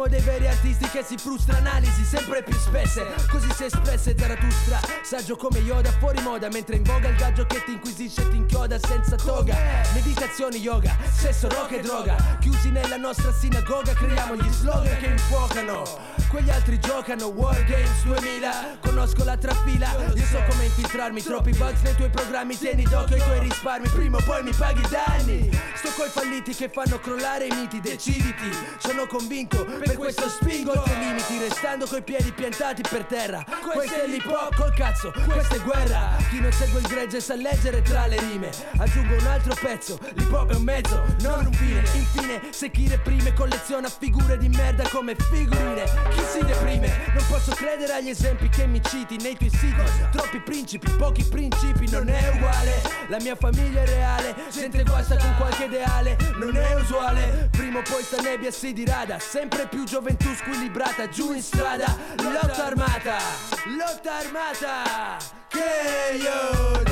L'ennesimo dei veri artisti che si frustra Analisi sempre più spesse. Così si espresse Zarathustra Saggio come Yoda fuori moda Mentre in voga il gaggio che ti inquisisce e ti inchioda senza toga. Meditazione yoga, sesso, rock e droga. Chiusi nella nostra sinagoga Creiamo gli slogan che infuocano quegli altri giocano War Games 2000 Conosco la trafila. Io so come infiltrarmi Troppi bugs nei tuoi programmi. Tieni d'occhio i tuoi risparmi Prima o poi mi paghi i danni. Sto coi falliti che fanno crollare i miti Deciditi. Sono convinto Per questo spingo oltre i limiti Restando coi piedi piantati per terra. Questo è l'hip hop col cazzo Questa è guerra. Chi non segue il gregge sa leggere tra le rime. Aggiungo un altro pezzo L'hip hop è un mezzo Non un fine. Infine Se chi reprime colleziona figure di merda come figurine. Chi si deprime? Non posso credere agli esempi che mi citi nei tuoi siti. Troppi principi, pochi principi Non è uguale. La mia famiglia è reale Gente guasta con qualche ideale Non è usuale. Prima o poi sta nebbia si dirada Sempre più gioventù squilibrata Giù in strada. Lotta armata Lotta armata Che io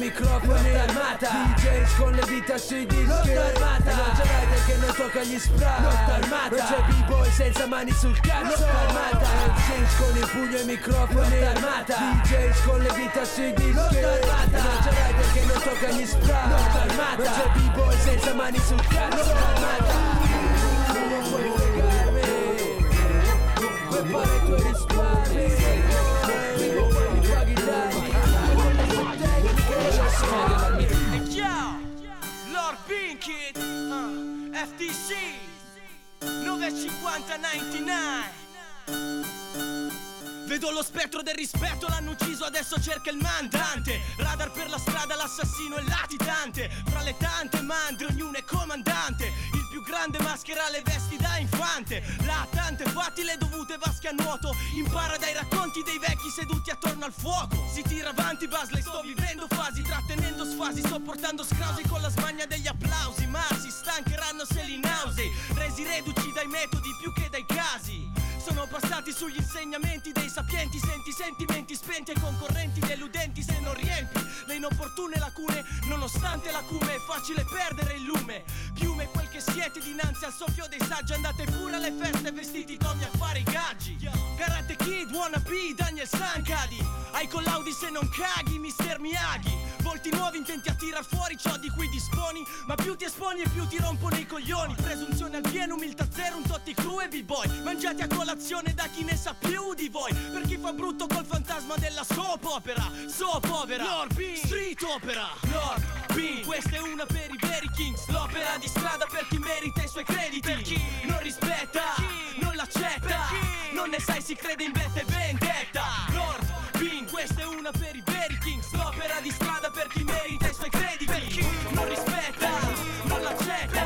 microfoni armata. DJs con le dita sui dischi. Lotta armata. Non c'è rider che non tocca gli spray. Lotta armata. Non c'è b-boy senza mani sul cazzo. Lotta armata. MCs con il pugno e microfoni Lotta armata. DJs con le dita sui dischi. Lotta armata non c'è rider che non tocca gli spray. Lotta armata. Non c'è b-boy senza mani sul cazzo. Lotta armata. Non puoi fregarmi. Prepara i tuoi risparmi FTC, 950 99. Vedo lo spettro del rispetto, l'hanno ucciso, adesso cerca il mandante. Radar per la strada, l'assassino è latitante. Fra le tante mandre, ognuno è comandante. Grande maschera le vesti da infante. La tante fatti le dovute vasche a nuoto. Impara dai racconti dei vecchi seduti attorno al fuoco. Si tira avanti, Basley, sto vivendo fasi, trattenendo sfasi, sto portando scrausi con la smania degli applausi. Ma si stancheranno se li nausei. Resi reduci dai metodi più che dai casi. Sono passati sugli insegnamenti dei sapienti Senti sentimenti spenti e concorrenti deludenti Se non riempi le inopportune lacune Nonostante l'acume è facile perdere il lume. Piume quel che siete dinanzi al soffio dei saggi Andate pure alle feste vestiti come a fare i gaggi. Karate Kid, wannabe, Daniel Sankadi Ai collaudi se non caghi, Mister Miyagi Volti nuovi intenti a tirar fuori ciò di cui disponi Ma più ti esponi e più ti rompono i coglioni. Presunzione al pieno, umiltà zero, un totti cru e b-boy. Mangiati a colazione da chi ne sa più di voi. Per chi fa brutto col fantasma della soap opera Soap opera, Lord Bean, street opera. Lord Bean, questa è una per i veri kings. L'opera di strada per chi merita i suoi crediti. Per chi? Non rispetta, non l'accetta. Non ne sai si crede in vetta e vendetta Lord Bean, questa è una per i di strada per chi merita i suoi crediti Per chi non rispetta, non l'accetta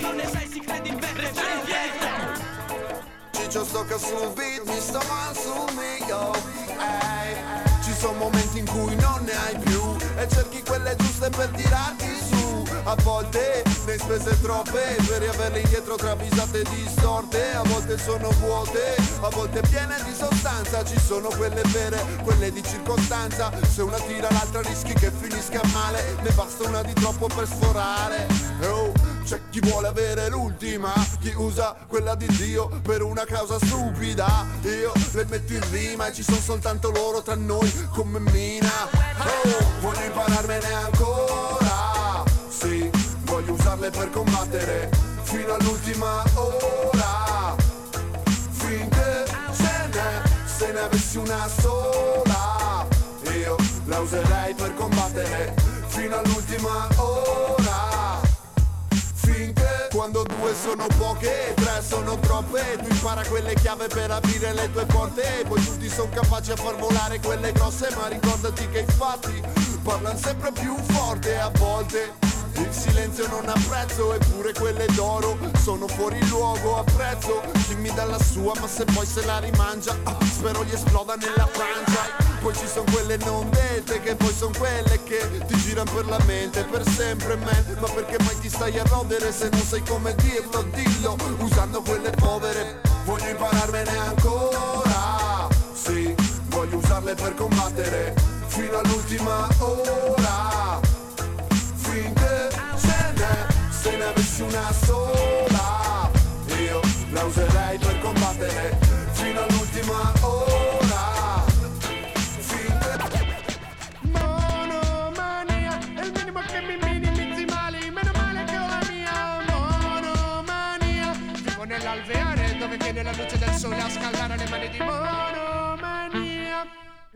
Non ne sai si crede in e vendetta Ciccio stocca sul beat, mi sto mal su Ehi, Ci sono momenti in cui non ne hai più E cerchi quelle giuste per tirarti A volte ne spese troppe Per riaverle indietro travisate distorte A volte sono vuote, a volte piene di sostanza Ci sono quelle vere, quelle di circostanza Se una tira l'altra rischi che finisca male Ne basta una di troppo per sforare Oh, c'è chi vuole avere l'ultima, chi usa quella di Dio per una causa stupida. Io le metto in rima e ci sono soltanto loro tra noi come mina. Oh, vuoi impararmene ancora? Per combattere fino all'ultima ora. Finché ce n'è se ne avessi una sola io la userei per combattere fino all'ultima ora. Finché quando due sono poche tre sono troppe tu impara quelle chiave per aprire le tue porte. Poi tutti sono capaci a far volare quelle grosse ma ricordati che i fatti parlano sempre più forte a volte il silenzio non ha prezzo eppure quelle d'oro sono fuori luogo apprezzo. Chi mi dà la sua ma se poi se la rimangia ah, spero gli esploda nella pancia. Poi ci sono quelle non dette che poi sono quelle che ti girano per la mente per sempre man. Ma perché mai ti stai a rodere se non sai come dirlo? Dillo usando quelle povere. Voglio impararmene ancora. Sì voglio usarle per combattere fino all'ultima ora se ne avessi una sola io la userei per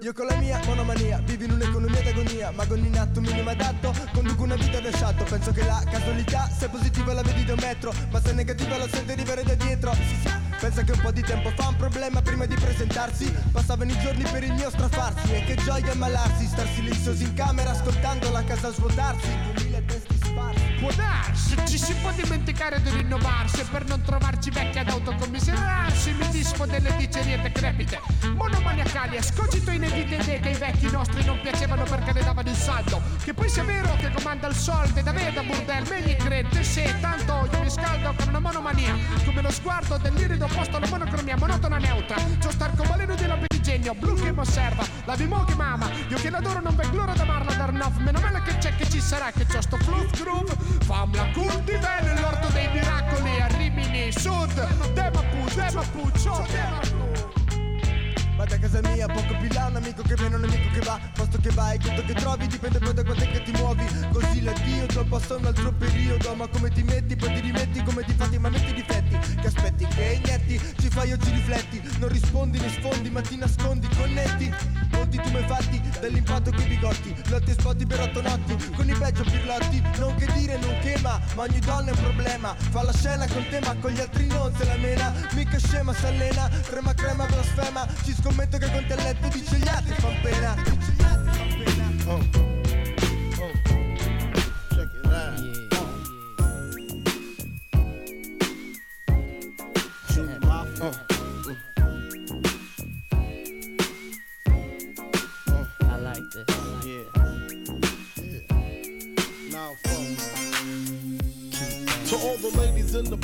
Io con la mia monomania vivo in un'economia d'agonia. Ma con in atto minimo adatto conduco una vita da sciatto. Penso che la casualità se positiva la vedi da un metro. Ma se negativa la sento arrivare da dietro. Pensa che un po' di tempo fa un problema prima di presentarsi. Passavano i giorni per il mio strafarsi. E che gioia ammalarsi Star silenziosi in camera ascoltando la casa svuotarsi. Duemila testi sparsi Può darsi, ci si può dimenticare di rinnovarsi per non trovarci vecchi ad autocommiserarsi. Mi dispo delle dicerie decrepite, monomaniacali, escogito inedite idee che i vecchi nostri non piacevano perché ne davano il saldo, che poi sia vero che comanda il soldo e da me da burdel, me gli crede, se tanto io mi scaldo con una monomania, come lo sguardo dell'irido opposto alla monocromia monotona neutra, c'ho starcobaleno di genio, blu che mi osserva, la bimo che mama, io che l'adoro non vedo l'ora da marla dar nof, meno male che c'è che ci sarà, che c'ho sto fluff groove, Fammi Famla cultive l'orto dei miracoli a Rimini Sud. Demapu, Demapu, ciò Demapu. Vado a casa mia, poco più là, un amico che viene, un amico che va. Posto che vai, quello che trovi, dipende poi da quanto è che ti muovi. Così l'addio, dopo passa un altro periodo Ma come ti metti, poi ti rimetti, come ti fatti, ma metti i difetti. Che aspetti, che inietti, ci fai oggi rifletti. Non rispondi, ne sfondi, ma ti nascondi, connetti. Molti tu mi fatti, dall'impatto che bigotti. Lotti e spotti per otto notti, con i peggio pirlotti. Non che dire, non che ma, ma ogni donna è un problema. Fa la scena con te, ma con gli altri non se la mena. Mica scema, s'allena, crema crema blasfema. Ci scommetto che con te a letto altri fan pena Dice gli altri fan pena Check it out. Shoot my phone. I like this. Yeah. Now phone. To all the ladies in the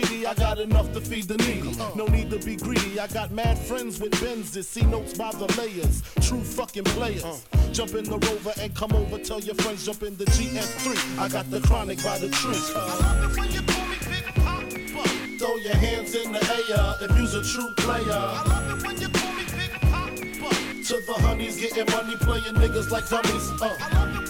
sweetie, I got enough to feed the needy. No need to be greedy. I got mad friends with Benzes, see notes by the layers. True fucking players. Jump in the rover and come over. Tell your friends, jump in the GS3. I got the chronic by the tree. Throw your hands in the air if you's a true player. To the honeys getting money, playing niggas like dummies. Uh.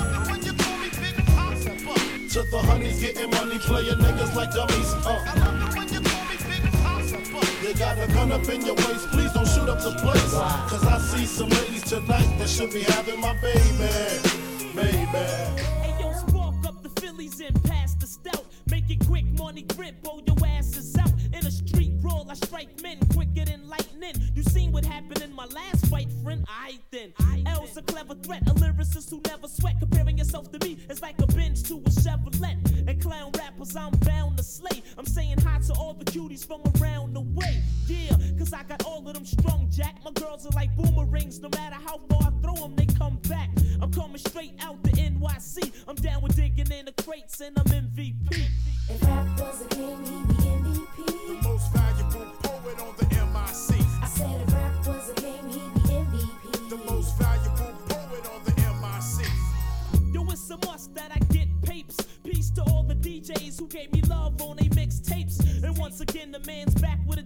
To the honeys getting money, player niggas like dummies. Uh. You got a gun up in your waist, please don't shoot up the place. Cause I see some ladies tonight that should be having my baby. Baby. Hey yo, spark up the Phillies and pass the stout. Make it quick, money grip, oh your ass is out. In a street brawl, I strike men quicker than lightning. You seen what happened in my last fight, friend? I then. L's a clever threat, a lyricist who never sweat. Comparing yourself to me is like a Benz to a Chevrolet. And clown rappers, I'm bound to slay. I'm saying hi to all the cuties from around the way. Yeah, cause I got all of them strong, Jack. My girls are like boomerangs, no matter how far I throw them, they come back. I'm coming straight out the NYC. I'm down with digging in the crates and I'm MVP. If rap was a game,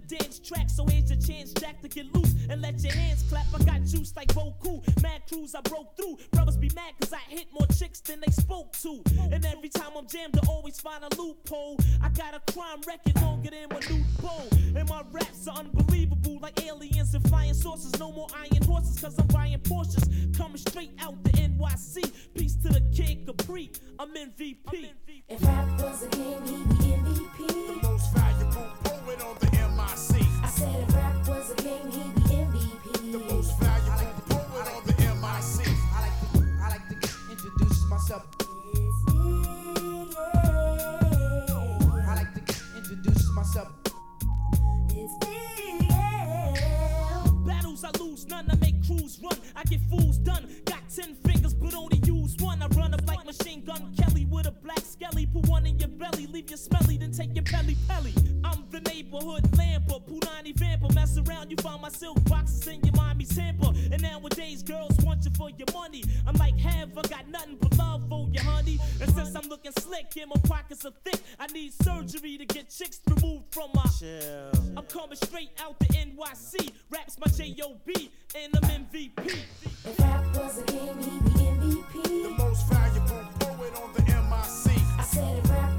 dance track. So here's your chance, Jack, to get loose and let your hands clap. I got juice like Boku. Mad crews I broke through. Brothers be mad cause I hit more chicks than they spoke to. And every time I'm jammed, I always find a loophole. I got a crime record longer than my new bow. And my raps are unbelievable like aliens and flying saucers. No more iron horses cause I'm buying Porsches. Coming straight out the NYC. Peace to the kid Capri. I'm MVP. If rap was a game, he'd be MVP. The most valuable poet on the I get fools done. Got ten fingers, but only use one. I run up like machine gun black skelly. Put one in your belly, leave you smelly, then take your belly pelly. I'm the neighborhood lamper, Punani vamper. Mess around, you find my silk boxes in your mommy's hamper. And nowadays, girls want you for your money. I'm like, have I got nothing but love for you, honey? And since I'm looking slick and my pockets are thick, I need surgery to get chicks removed from my. Shell. I'm coming straight out the NYC. Raps my J.O.B. and I'm MVP. If rap was a game, he'd be MVP. The most valuable said if rap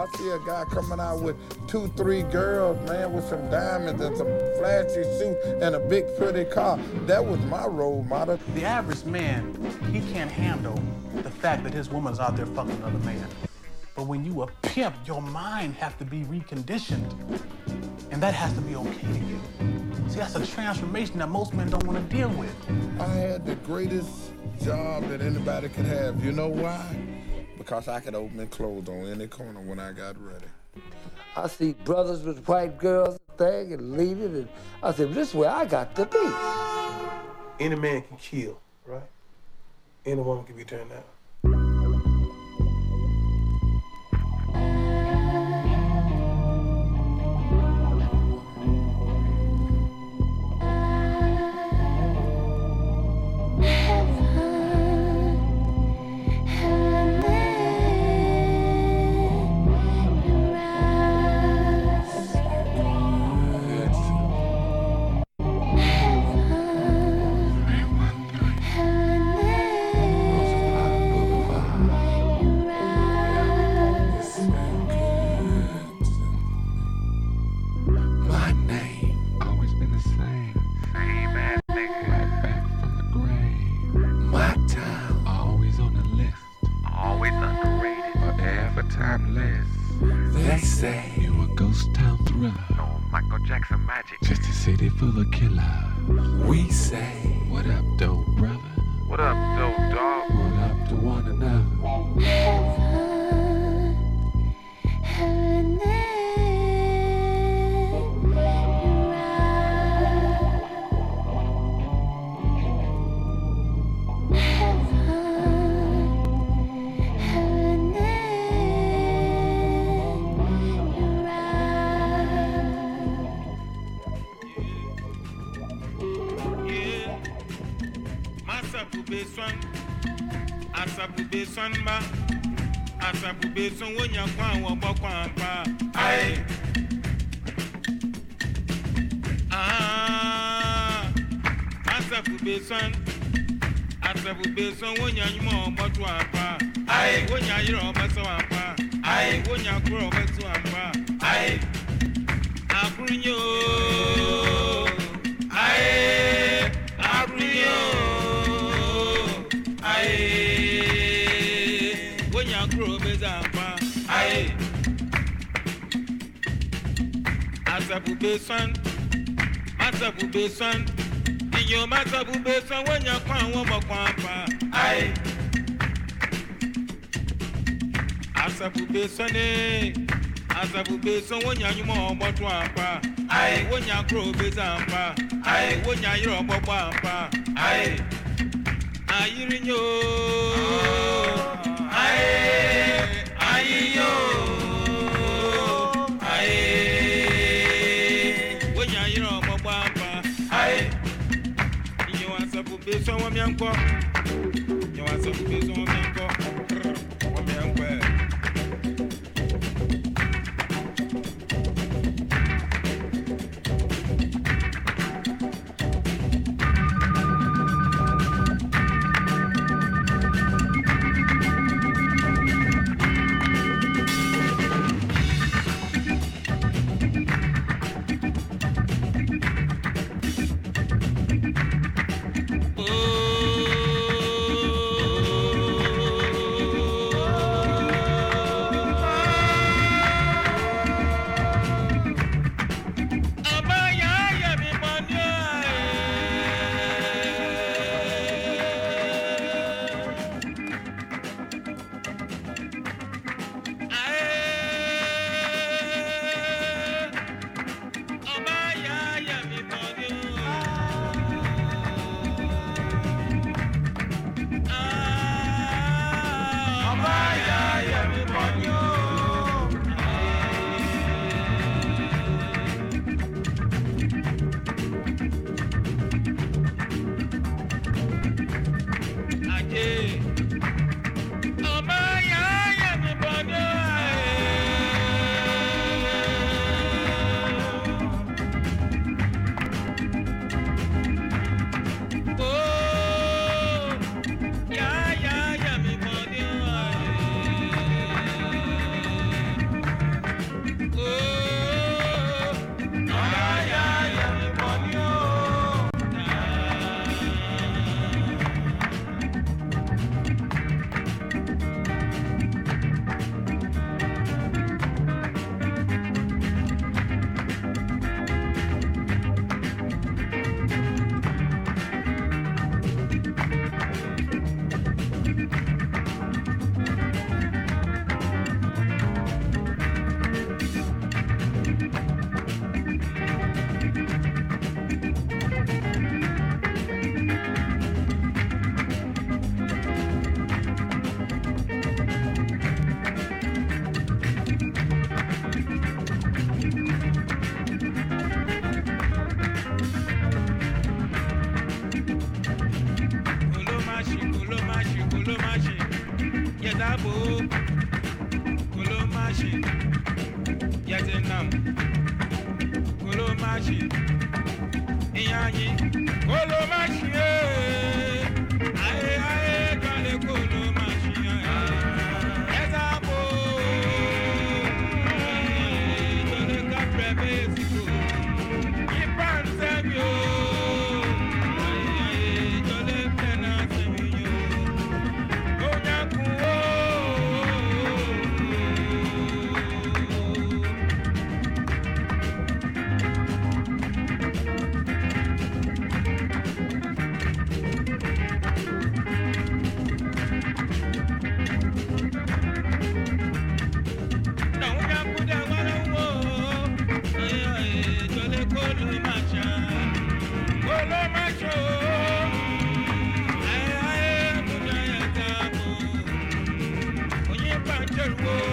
I see a guy coming out with two, three girls, man, with some diamonds and some flashy suits and a big pretty car. That was my role model. The average man, he can't handle the fact that his woman's out there fucking another man. But when you a pimp, your mind have to be reconditioned. And that has to be okay to you. See, that's a transformation that most men don't want to deal with. I had the greatest job that anybody could have. You know why? Because I could open and close on any corner when I got ready. I see brothers with white girls and thing and leave it, and I said, this is where I got to be. Any man can kill, right? Any woman can be turned down. I azabu beson wonya nyuma ọgbọtọ apa ayi wonya kuro obeza apa ayi wonya ayiri ọgbọgbọ apa ayi ayiri nyo ayi ayi nyo ayi wonya ayiri ọgbọgbọ apa ayi nyo azabu beson wọmi nkọ nyo azabu beson. your wound.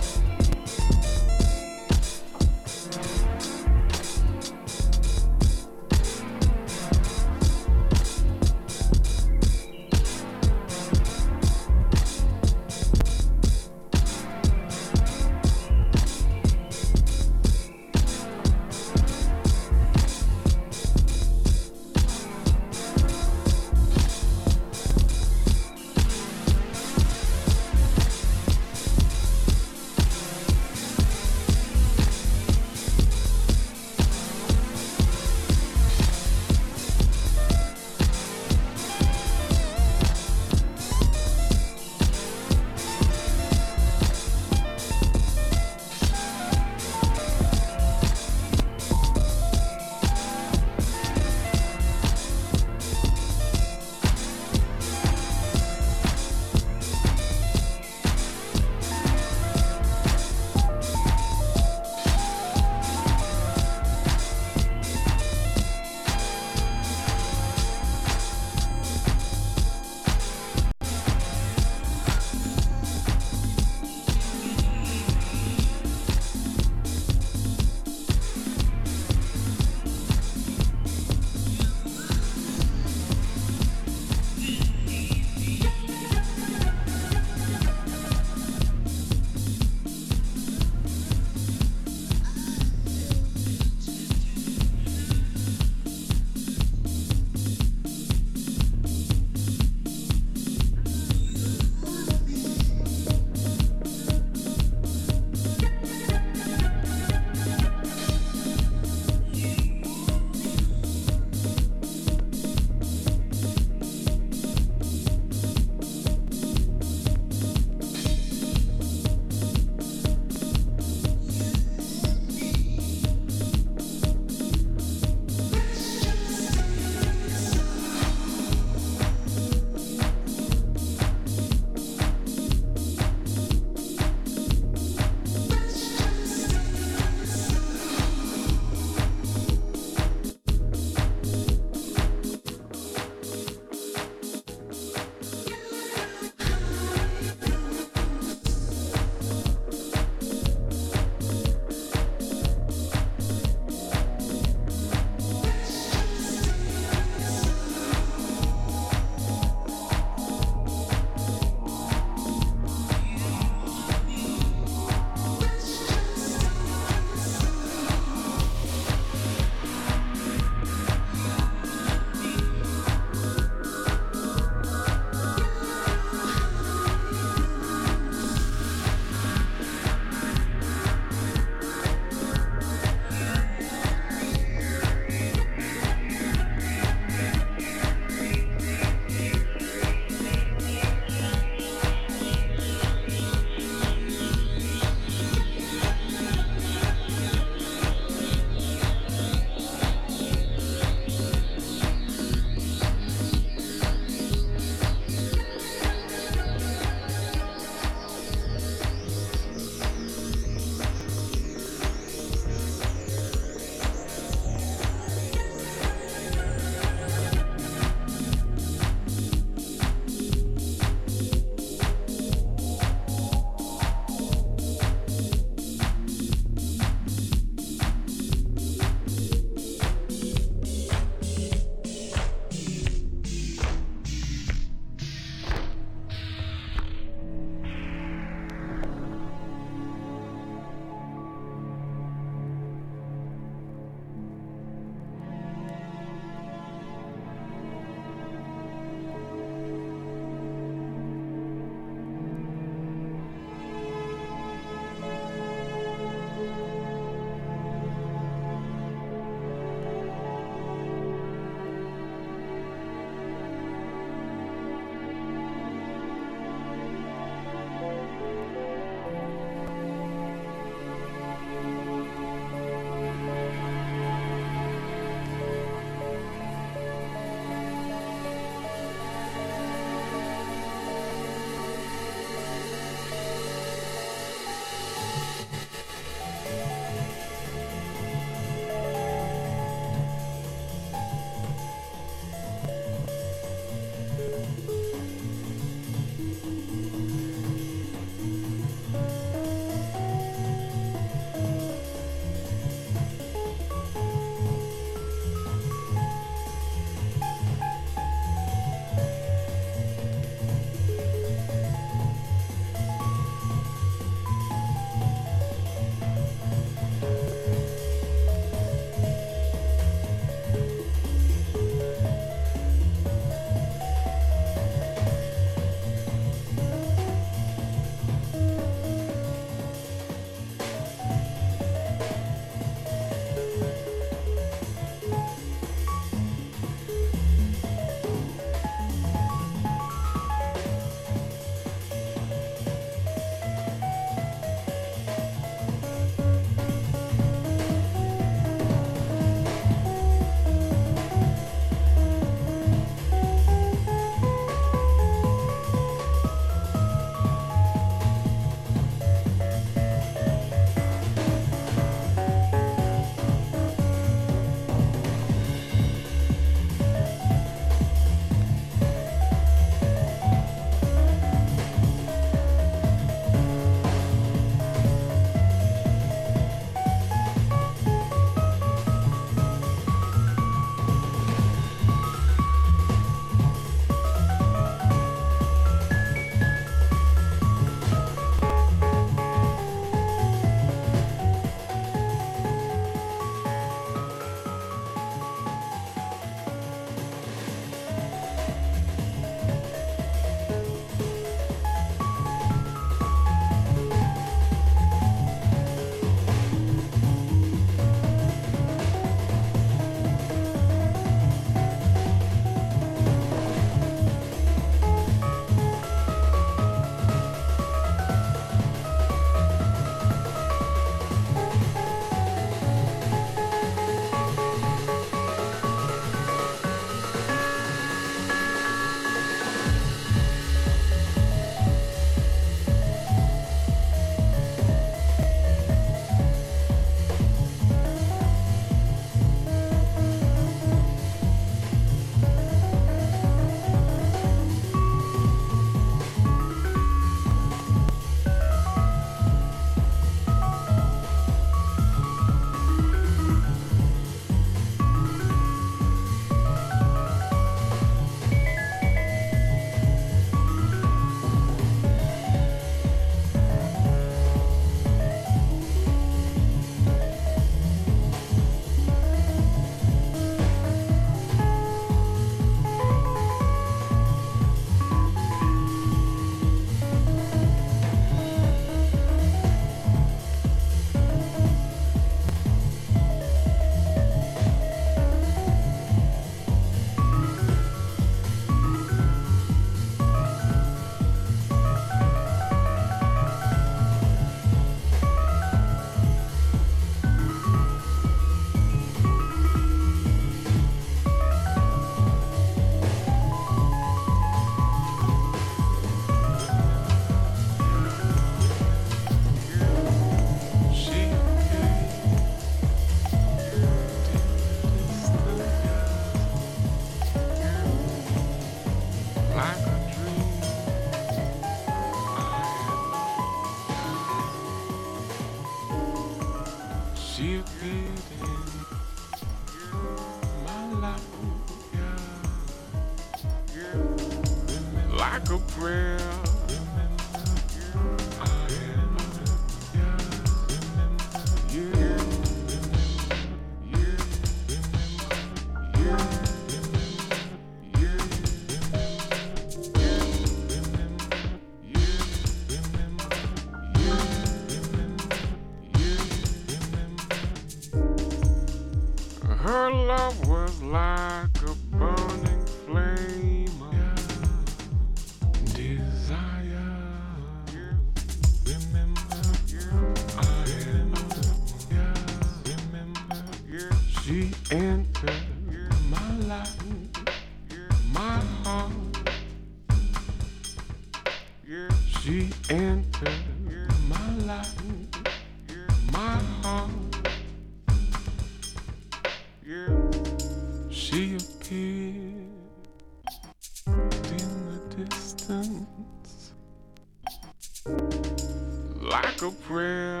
so proud.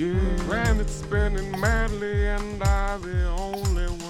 Yeah. Planet's spinning madly, and I'm the only one.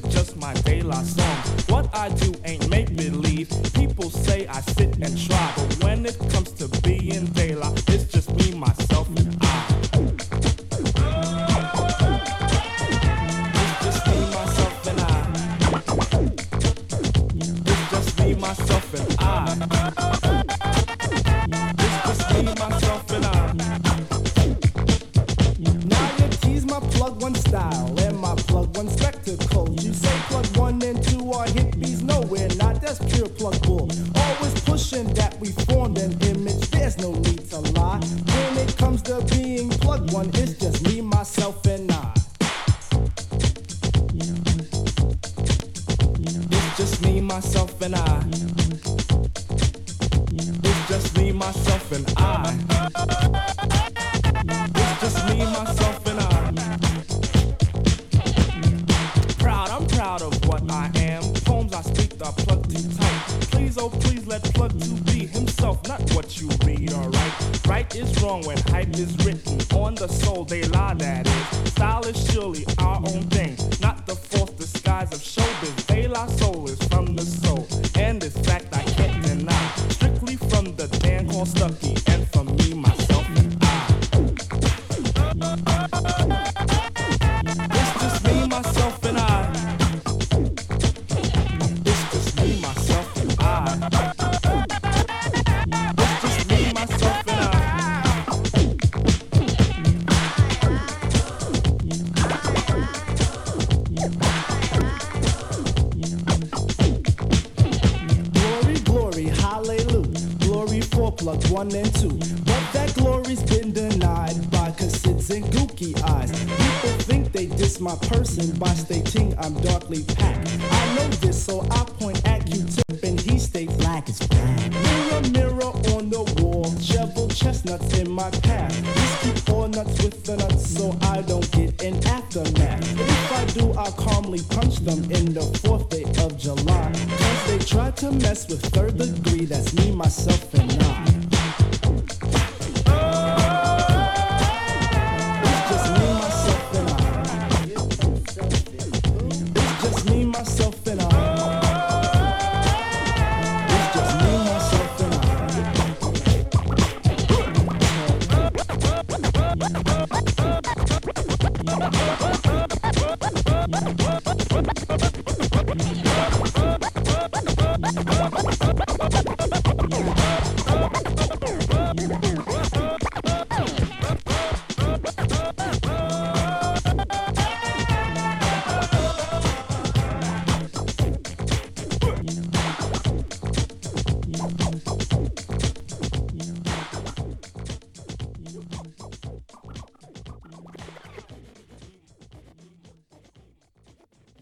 Just my daylight songs? What I do